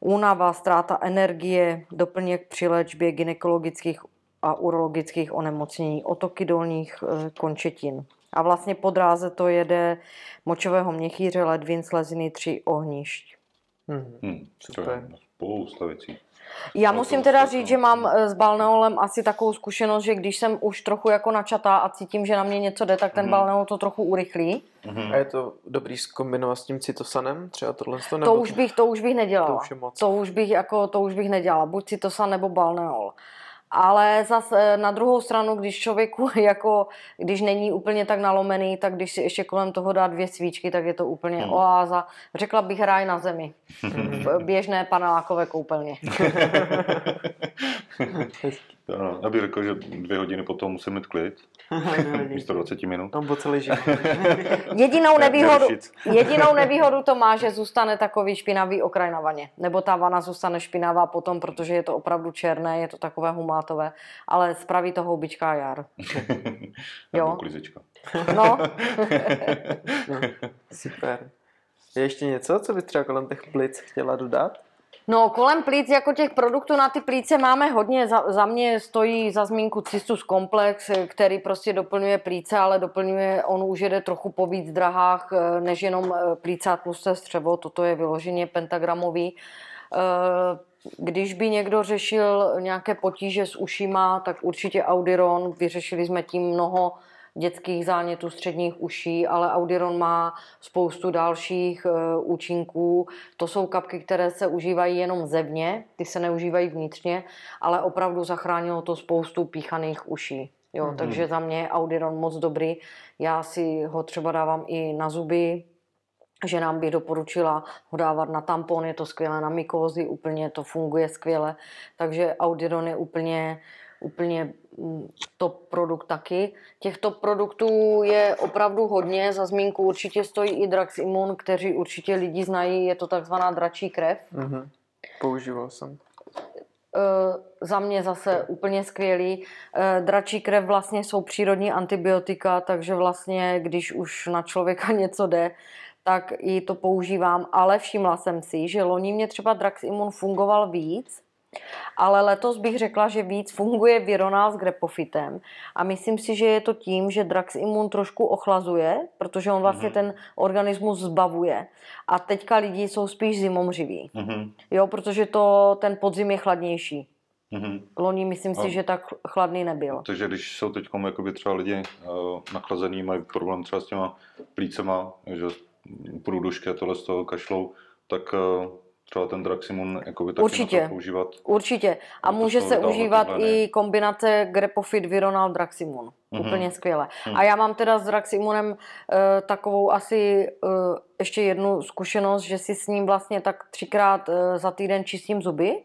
únava, ztráta energie, doplněk při léčbě gynekologických a urologických onemocnění, otoky dolních eh, končetin. A vlastně po dráze to jede močového měchýře, ledvin, sleziny, tři ohnišť. Hmm. To Super. je spousta věcí. Já musím to- teda to- říct, že mám eh, s balneolem asi takovou zkušenost, že když jsem už trochu jako načatá a cítím, že na mě něco jde, tak ten Mhm. balneol to trochu urychlí. Mhm. A je to dobrý zkombinovat s tím cytosanem, třeba tohle? To nebo už bych, to už bych nedělala. To už je moc. To už bych, jako, to už bych nedělala. Buď cytosan nebo balneol. Ale zase na druhou stranu, když člověku jako, když není úplně tak nalomený, tak když si ještě kolem toho dá dvě svíčky, tak je to úplně Hmm. oáza. Řekla bych ráj na zemi. V běžné panelákové koupelně. Ano, já bych řekl, že dvě hodiny potom musím mít klid, místo 20 minut. Tam po celý život. Jedinou Ne- nevýhodu, jedinou nevýhodu to má, že zůstane takový špinavý okraj na vaně. Nebo ta vana zůstane špinavá potom, protože je to opravdu černé, je to takové humátové, ale spraví to houbička a jar. Jo. klizečka. No, Super. Je ještě něco, co bys třeba kolem těch plic chtěla dodat? No kolem plíc, jako těch produktů na ty plíce máme hodně. Za, za mě stojí za zmínku Cystus Complex, který prostě doplňuje plíce, ale doplňuje, on už jede trochu po víc drahách, eh, než jenom eh, plíce a tlusté střevo, toto je vyloženě pentagramový. Eh, Když by někdo řešil nějaké potíže s ušima, tak určitě Audiron. Vyřešili jsme tím mnoho dětských zánětů středních uší, ale Audiron má spoustu dalších eh, účinků. To jsou kapky, které se užívají jenom zevně, ty se neužívají vnitřně, ale opravdu zachránilo to spoustu píchaných uší. Jo, Mhm. Takže za mě je Audiron moc dobrý. Já si ho třeba dávám i na zuby, že nám bych doporučila ho dávat na tampon, je to skvělé na mykózy, úplně to funguje skvěle, takže Audiron je úplně, úplně mm, top produkt taky. Těchto produktů je opravdu hodně, za zmínku určitě stojí i Drax Immun, kteří určitě lidi znají, je to takzvaná dračí krev. Mhm. Používal jsem. Eh, za mě zase úplně skvělý. Eh, Dračí krev vlastně jsou přírodní antibiotika, takže vlastně, když už na člověka něco jde, tak i to používám, ale všimla jsem si, že loni mě třeba Draximun fungoval víc, ale letos bych řekla, že víc funguje Vironal s Grepofitem a myslím si, že je to tím, že Draximun trošku ochlazuje, protože on vlastně Mhm. ten organismus zbavuje a teďka lidi jsou spíš zimomřiví, Mhm. jo, protože to, ten podzim je chladnější. Mhm. Loni myslím si, A- že tak chladný nebyl. Takže když jsou teď jakoby třeba lidi uh, nachlazený, mají problém třeba s těma plícema, že průdušky a tohle z toho kašlou, tak uh, třeba ten Draximun jakoby taky Určitě. používat. Určitě. A může se užívat i kombinace Grepofit Vironal Draximun. Mhm. Úplně skvěle. Mhm. A já mám teda s Draximunem eh, takovou asi eh, ještě jednu zkušenost, že si s ním vlastně tak třikrát eh, za týden čistím zuby.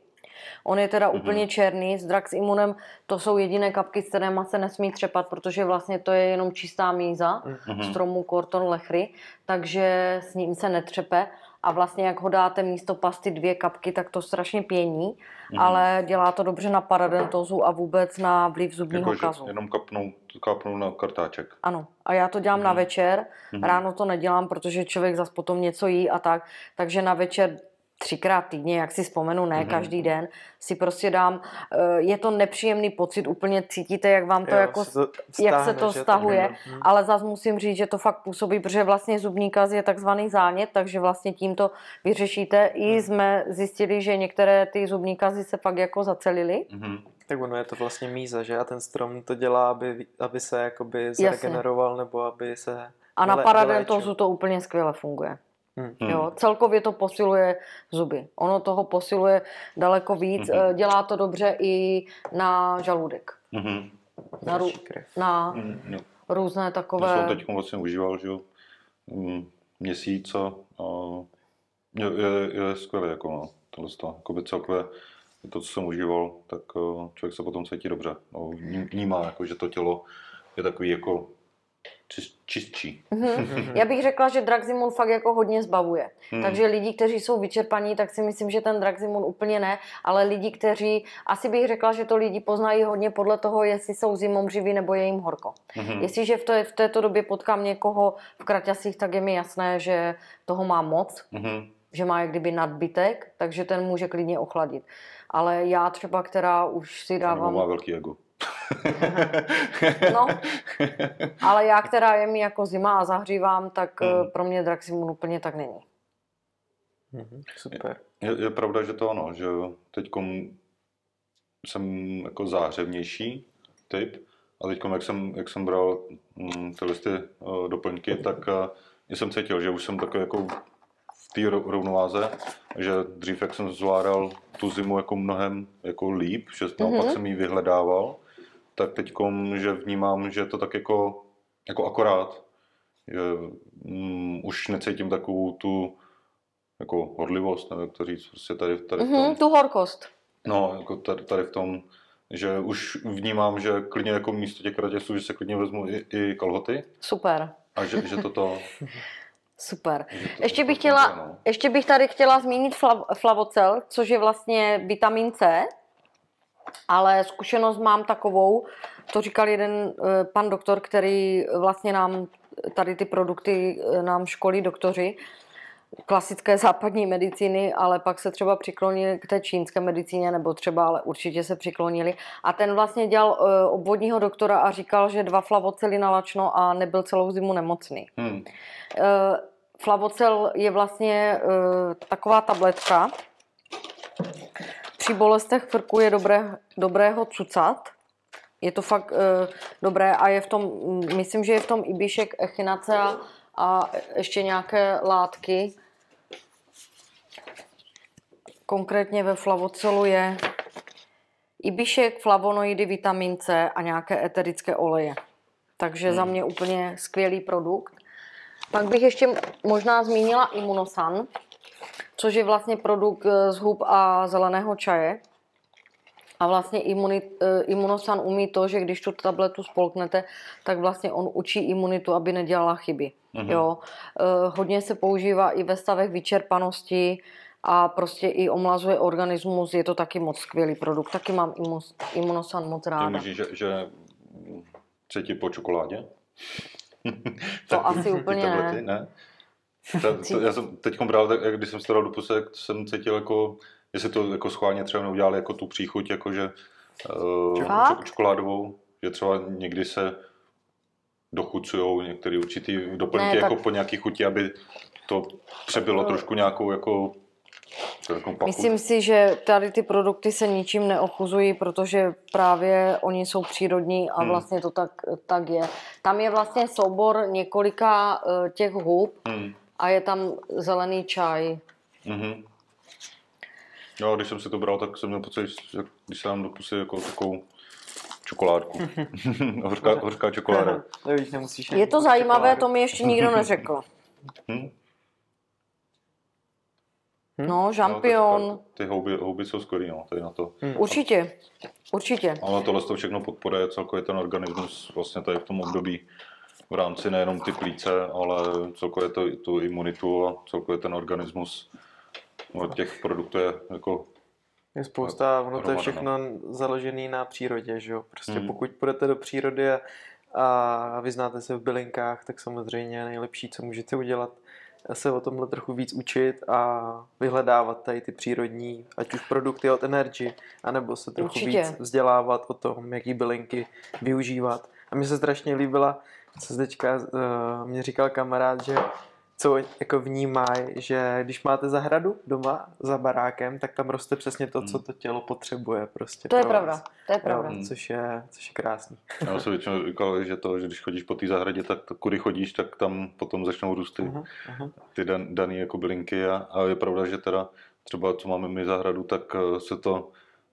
On je teda Mhm. úplně černý. S Draximunem to jsou jediné kapky, s kterými se nesmí třepat, protože vlastně to je jenom čistá míza Mhm. stromu Corton lechry, takže s ním se netřepe. A vlastně jak ho dáte místo pasty dvě kapky, tak to strašně pění, Mhm. ale dělá to dobře na paradentozu a vůbec na vliv zubního Jako, kazu. jenom kapnou, kapnou na kartáček. Ano, a já to dělám na Mhm. večer, Mhm. ráno to nedělám, protože člověk zas potom něco jí a tak, takže na večer třikrát týdně, jak si vzpomenu, ne Mhm. každý den, si prostě dám, eh, je to nepříjemný pocit, úplně cítíte, jak vám to Jo, jako, se to jak se stáhne, to stahuje, Mhm. ale zas musím říct, že to fakt působí, protože vlastně zubní kaz je takzvaný zánět, takže vlastně tím to vyřešíte. I Mhm. jsme zjistili, že některé ty zubní kazy se fakt jako zacelily. Mhm. Tak ono je to vlastně míza, že? A ten strom to dělá, aby, aby se jakoby zregeneroval nebo aby se A na paradentozu to úplně skvěle funguje. Hm. Hmm. Jo, celkově to posiluje zuby. Ono toho posiluje daleko víc. Mhm. eh, Dělá to dobře i na žaludek. Mhm. Na, krev. na. Jo. různé Já jsem takové... teď vlastně užíval, že jo, mm, měsíc a a je, je, je skvělé, jako no, tohle to, jakoby celkově to, co jsem užíval, tak eh, člověk se potom cítí dobře. No, vní- vnímá, jako, že to tělo je takový jako čistší. Mhm. Já bych řekla, že Draximun fakt jako hodně zbavuje. Hmm. Takže lidi, kteří jsou vyčerpaní, tak si myslím, že ten Draximun úplně ne, ale lidi, kteří, asi bych řekla, že to lidi poznají hodně podle toho, jestli jsou zimomřiví nebo je jim horko. Mhm. Jestliže v, té, v této době potkám někoho v kraťasích, tak je mi jasné, že toho má moc, Mhm. že má jak kdyby nadbytek, takže ten může klidně ochladit. Ale já třeba, která už si Nebo dávám... má velký ego. No, ale já, která je mi jako zima a zahřívám, tak eh, pro mě Draximun úplně tak není. Mhm. Super. Je, je pravda, že to ano, že teď jsem jako zářevnější typ a teď, jak jsem, jak jsem bral mm, tyhle ty, uh, doplňky, tak uh, jsem cítil, že už jsem takový jako v té ro- rovnováze, že dřív, jak jsem zvládal tu zimu jako mnohem jako líp, že naopak Mhm. jsem ji vyhledával, tak teď, že vnímám, že je to tak jako, jako akorát, že mm, už necítím takovou tu jako horlivost, nevím, jak to říct, prostě tady, tady v tom. Mhm, tu horkost. No, jako tady, tady v tom, že už vnímám, že klidně jako místo těch kratěsů, že se klidně vezmu i, i kalhoty Super, a že, že toto... super. Že to, Ještě bych, chtěla, no. ještě bych tady chtěla zmínit flav, flavocel, což je vlastně vitamin C, ale zkušenost mám takovou, to říkal jeden eh, pan doktor, který vlastně nám tady ty produkty eh, nám školí doktoři, klasické západní medicíny, ale pak se třeba přiklonili k té čínské medicíně, nebo třeba, ale určitě se přiklonili. A ten vlastně dělal eh, obvodního doktora a říkal, že dva flavocely na lačno a nebyl celou zimu nemocný. Hmm. Flavocel je vlastně taková tabletka. Při bolestech frku je dobré, dobré ho cucat. Je to fakt eh, dobré a je v tom, myslím, že je v tom i bíšek echinacea a ještě nějaké látky. Konkrétně ve flavocelu je ibišek, flavonoidy, vitamin C a nějaké eterické oleje. Takže za mě úplně skvělý produkt. Pak bych ještě možná zmínila Immunosan, což je vlastně produkt eh, z hub a zeleného čaje. A vlastně imuni, eh, Immunosan umí to, že když tu tabletu spolknete, tak vlastně on učí imunitu, aby nedělala chyby. Mhm. Jo. Eh, Hodně se používá i ve stavech vyčerpanosti a prostě i omlazuje organismus, je to taky moc skvělý produkt. Taky mám Imunosan moc Ty ráda. myslíš, že, že cítí po čokoládě? To asi ty úplně tablety, ne? To, to, já jsem teď bral, tak, jak když jsem se to dal do pusy, tak jsem cítil jako, jestli to jako schválně třeba neudělali jako tu příchuť, jakože uh, čok- čokoládovou, že třeba někdy se dochucují některé určitý doplňky Ne, tak- jako po nějaký chuti, aby to přebylo trošku nějakou jako, jako. Myslím si, že tady ty produkty se ničím neochuzují, protože právě oni jsou přírodní a Hmm. vlastně to tak, tak je. Tam je vlastně soubor několika eh, těch hub Hmm. A je tam zelený čaj. Mhm. Jo, když jsem si to bral, tak jsem měl pocit, že když se dám do pusy jako takovou čokoládku. hořká, hořká čokoláda. Nemusíš Je to zajímavé, to mi ještě nikdo neřekl. Hm? No, No, žampion, tak ty houby, houby jsou skvělý, no, tady na to. určitě, určitě. Ale tohle to všechno podporuje celkově ten organismus vlastně tady v tom období v rámci nejenom ty plíce, ale celkově to, tu imunitu a celkově ten organismus od těch produktů je jako Je spousta, ono to je všechno založené na přírodě, že jo. Prostě Hmm. pokud půjdete do přírody a, a vyznáte se v bylinkách, tak samozřejmě nejlepší, co můžete udělat, se o tomhle trochu víc učit a vyhledávat tady ty přírodní, ať už produkty od Energy, anebo se trochu Určitě. víc vzdělávat o tom, jaký bylinky využívat. A mně se strašně líbila, co teďka uh, mě říkal kamarád, že co jako vnímají, že když máte zahradu doma za barákem, tak tam roste přesně to, co to tělo potřebuje. Prostě To je pravda, vás. to je Jo, pravda. což, je, což je krásný. Já jsem většinou říkal, že to, že když chodíš po té zahradě, tak to, kudy chodíš, tak tam potom začnou růst ty, Aha, aha. ty dan, daný jako bylinky a, a je pravda, že teda třeba co máme my zahradu, tak eh, se to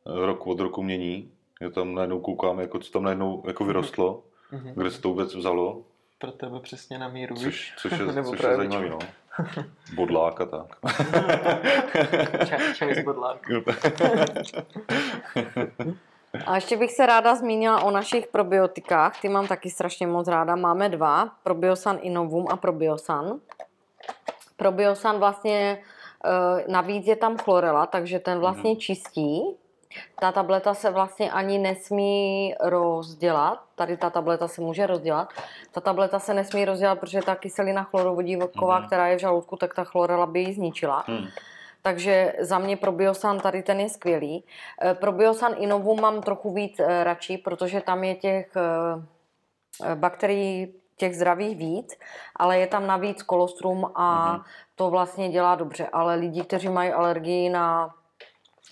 eh, rok od roku mění. Je tam najednou koukáme, jako co tam najednou jako vyrostlo, Mhm. kde se to vůbec vzalo, Pro tebe přesně na míru, což, víš? což je, Nebo což je zajímavý, no. Bodlák a tak. Čaj, čaj z bodláku. A ještě bych se ráda zmínila o našich probiotikách. Ty mám taky strašně moc ráda. Máme dva, Probiosan Innovum a Probiosan. Probiosan vlastně, eh, navíc je tam chlorela, takže ten vlastně čistí. Ta tableta se vlastně ani nesmí rozdělat. Tady ta tableta se může rozdělat. Ta tableta se nesmí rozdělat, protože ta kyselina chlorovodíková, Mhm. která je v žaludku, tak ta chlorela by ji zničila. Hmm. Takže za mě probiosan tady ten je skvělý. Eh, Probiosan Innovum mám trochu víc eh, radši, protože tam je těch eh, bakterií těch zdravých víc, ale je tam navíc kolostrum a Mhm. to vlastně dělá dobře. Ale lidi, kteří mají alergii na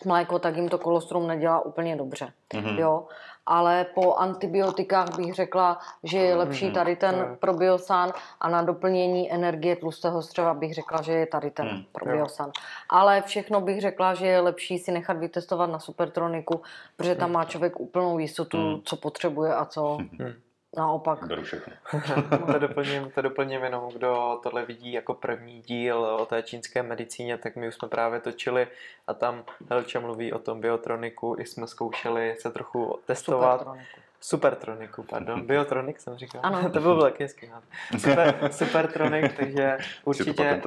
mléko, tak jim to kolostrum nedělá úplně dobře. Mhm. Jo? Ale po antibiotikách bych řekla, že je lepší Mhm, tady ten je- probiosan a na doplnění energie tlustého střeva bych řekla, že je tady ten Hmm, probiosan. Ale všechno bych řekla, že je lepší si nechat vytestovat na Supertroniku, protože tam má člověk úplnou jistotu, Hmm. co potřebuje a co Hmm. Naopak. Beru všechno. to, doplním, to doplním jenom, kdo tohle vidí jako první díl o té čínské medicíně, tak my už jsme právě točili a tam Helča mluví o tom biotroniku, i jsme zkoušeli se trochu testovat. Supertroniku. Supertroniku, pardon. Biotronik jsem říkal. Ano. to byl taky hezký. Super, supertronik, takže Chci to určitě,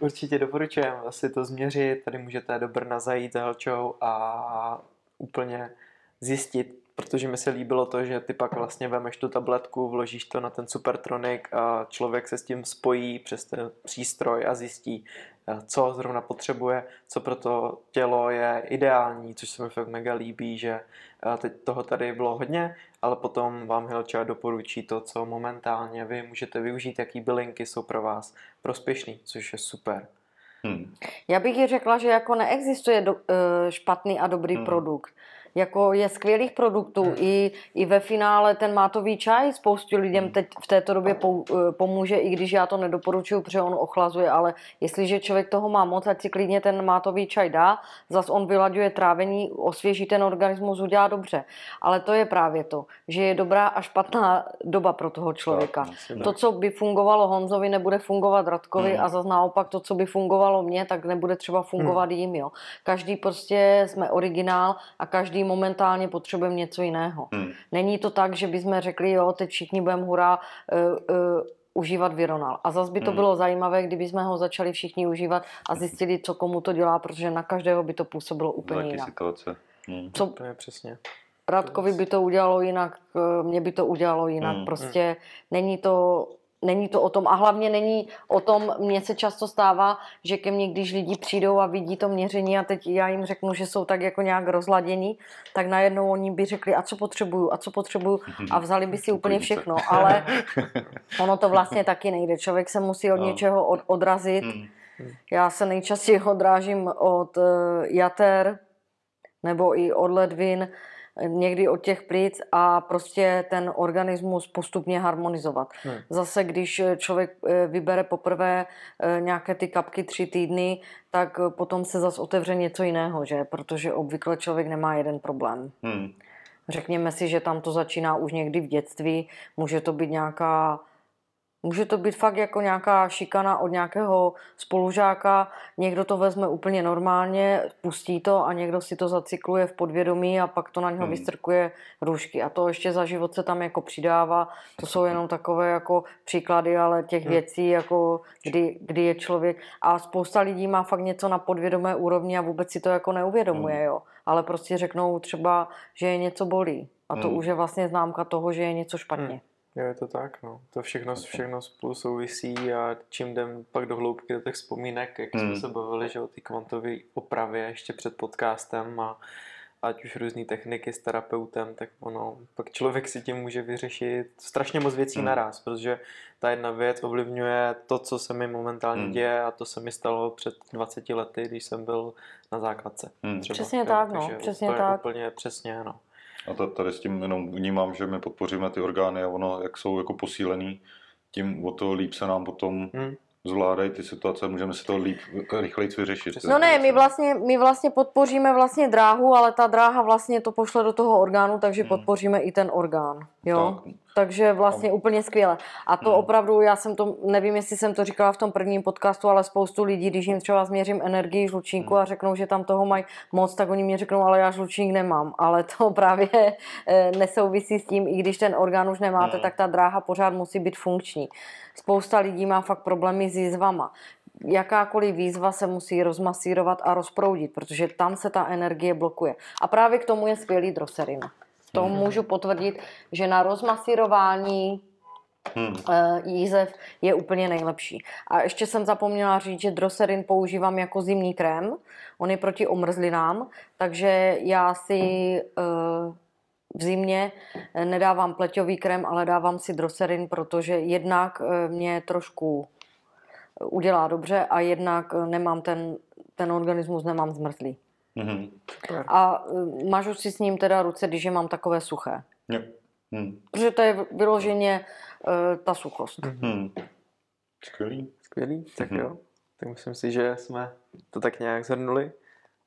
určitě doporučujeme si to změřit. Tady můžete do Brna zajít za Helčou a úplně zjistit, protože mi se líbilo to, že ty pak vlastně vemeš tu tabletku, vložíš to na ten supertronik a člověk se s tím spojí přes ten přístroj a zjistí, eh, co zrovna potřebuje, co pro to tělo je ideální, což se mi fakt mega líbí, že eh, teď toho tady bylo hodně, ale potom vám Hilča doporučí to, co momentálně vy můžete využít, jaký bylinky jsou pro vás prospěšný, což je super. Hmm. Já bych ji řekla, že jako neexistuje do, eh, špatný a dobrý Hmm. produkt. Jako je skvělých produktů. I, I ve finále ten mátový čaj spoustu lidem teď v této době eh, pomůže, i když já to nedoporučuju, protože on ochlazuje, ale jestliže člověk toho má moc, ať si klidně ten mátový čaj dá, zas on vylaďuje trávení, osvěží ten organismus, udělá dobře. Ale to je právě to, že je dobrá a špatná doba pro toho člověka. Tak, To, co by fungovalo Honzovi, nebude fungovat Radkovi Hmm. a zase naopak to, co by fungovalo mně, tak nebude třeba fungovat jim. Jo. Každý prostě jsme originál a každý momentálně potřebujeme něco jiného. Hmm. Není to tak, že bychom řekli, jo, teď všichni budeme hurá, uh, uh, užívat Vironal. A zase by to Hmm. bylo zajímavé, kdyby jsme ho začali všichni užívat a zjistili, co komu to dělá, protože na každého by to působilo úplně Jaký jinak. situace. Hmm. Co To je přesně. Radkovi by to udělalo jinak, eh, mě by to udělalo jinak. Hmm. Prostě není to, není to o tom. A hlavně není o tom, mně se často stává, že ke mně, když lidi přijdou a vidí to měření a teď já jim řeknu, že jsou tak jako nějak rozladění, tak najednou oni by řekli, a co potřebuju, a co potřebuju a vzali by si úplně všechno. Ale ono to vlastně taky nejde. Člověk se musí od No. něčeho od, odrazit. Hmm. Já se nejčastěji odrážím od eh, jater nebo i od ledvin, někdy od těch plic a prostě ten organismus postupně harmonizovat. Hmm. Zase, když člověk eh, vybere poprvé eh, nějaké ty kapky tři týdny, tak eh, potom se zase otevře něco jiného, že? Protože obvykle člověk nemá jeden problém. Hmm. Řekněme si, že tam to začíná už někdy v dětství, může to být nějaká Může to být fakt jako nějaká šikana od nějakého spolužáka, někdo to vezme úplně normálně, pustí to a někdo si to zacykluje v podvědomí a pak to na něho Hmm. vystrkuje růžky. A to ještě za život se tam jako přidává. To jsou jenom takové jako příklady, ale těch Hmm. věcí, jako kdy, kdy je člověk. A spousta lidí má fakt něco na podvědomé úrovni a vůbec si to jako neuvědomuje, Hmm. jo. Ale prostě řeknou třeba, že je něco bolí. A to Hmm. už je vlastně známka toho, že je něco špatně. Jo, je to tak, no. To všechno, všechno spolu souvisí a čím jdem pak do hloubky do těch vzpomínek, jak jsme Hmm. se bavili, že o té kvantové opravě ještě před podcastem a ať už různé techniky s terapeutem, tak ono, pak člověk si tím může vyřešit strašně moc věcí Hmm. naraz, protože ta jedna věc ovlivňuje to, co se mi momentálně Hmm. děje a to se mi stalo před 20 lety, když jsem byl na základce. Hmm. Třeba, Přesně tak, no, takže přesně úplně, tak. Úplně přesně, no. A ta- tady s tím jenom vnímám, že my podpoříme ty orgány a ono, jak jsou jako posílený, tím o to líp se nám potom Hmm. Zvládají ty situace, můžeme si to líp, rychleji vyřešit. Přesně. No ne, my vlastně, my vlastně podpoříme vlastně dráhu, ale ta dráha vlastně to pošle do toho orgánu, takže Hmm. podpoříme i ten orgán. Jo? Tak. Takže vlastně úplně skvěle. A to Hmm. opravdu, já jsem to, nevím, jestli jsem to říkala v tom prvním podcastu, ale spoustu lidí, když jim třeba změřím energii žlučníku Hmm. a řeknou, že tam toho mají moc, tak oni mě řeknou, ale já žlučník nemám. Ale to právě eh, nesouvisí s tím, i když ten orgán už nemáte, Hmm. tak ta dráha pořád musí být funkční. Spousta lidí má fakt problémy s jízvama jakákoliv výzva se musí rozmasírovat a rozproudit, protože tam se ta energie blokuje. A právě k tomu je skvělý droserin. To Mhm. můžu potvrdit, že na rozmasírování Hmm. eh, jízev je úplně nejlepší. A ještě jsem zapomněla říct, že droserin používám jako zimní krém. On je proti omrzlinám, takže já si eh, v zimě nedávám pleťový krém, ale dávám si droserin, protože jednak eh, mě trošku eh, udělá dobře a jednak eh, nemám ten, ten organismus nemám zmrzlý. Hmm. Super. A mažu si s ním teda ruce, když je mám takové suché. Jo. Hmm. Protože to je vyloženě eh, ta suchost. Hmm. Skvělý. Skvělý, tak Mhm. jo. Tak myslím si, že jsme to tak nějak zhrnuli.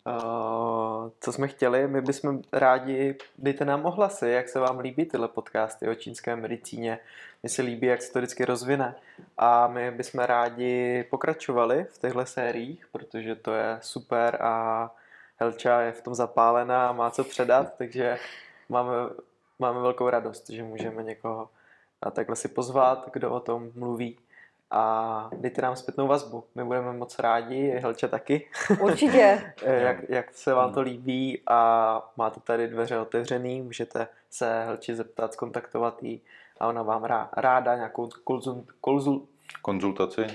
Uh, co jsme chtěli, my bychom rádi, dejte nám ohlasy, jak se vám líbí tyhle podcasty o čínské medicíně. Mně se líbí, jak se to vždycky rozvine. A my bychom rádi pokračovali v těchto sériích, protože to je super a Helča je v tom zapálená a má co předat, takže máme, máme velkou radost, že můžeme někoho takhle si pozvat, kdo o tom mluví a dejte nám zpětnou vazbu. My budeme moc rádi, Helča taky, Určitě. jak, jak se vám to líbí a máte tady dveře otevřený, můžete se Helči zeptat, skontaktovat jí a ona vám rá, ráda nějakou konzul, konzul, Konzultaci.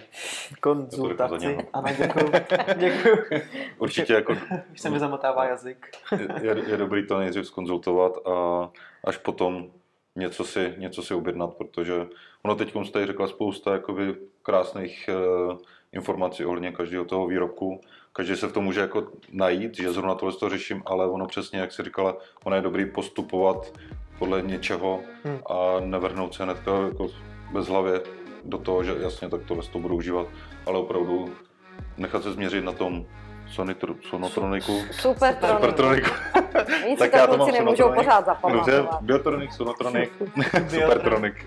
konzultaci. něho. Ano, děkuju. děkuju. Určitě jako Už se mi zamotává jazyk. je, je dobrý to nejdřív skonzultovat a až potom něco si, něco si objednat, protože ono teď jste tady řekla spousta jakoby krásných uh, informací ohledně každého toho výrobku. Každý se v tom může jako najít, že zrovna tohle to řeším, ale ono přesně, jak si říkala, ono je dobrý postupovat podle něčeho Hmm. a nevrhnout se hnedka jako bez hlavě do toho, že jasně, tak tohle to budu užívat, ale opravdu nechat se změřit na tom sonitr, sonotroniku, Super tronik. supertroniku. Nic Tak si já to mám kluci nemůžou sonotronik. pořád Dobře, zapamatovat. biotronik, sonotronik, supertronik.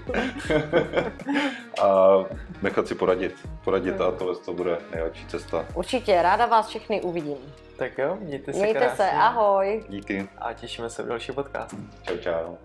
a nechat si poradit. Poradit a tohle to bude nejlepší cesta. Určitě, ráda vás všechny uvidím. Tak jo, mějte se Mějte krásně. se, ahoj. Díky. A těšíme se v další podcast. Čau, čau.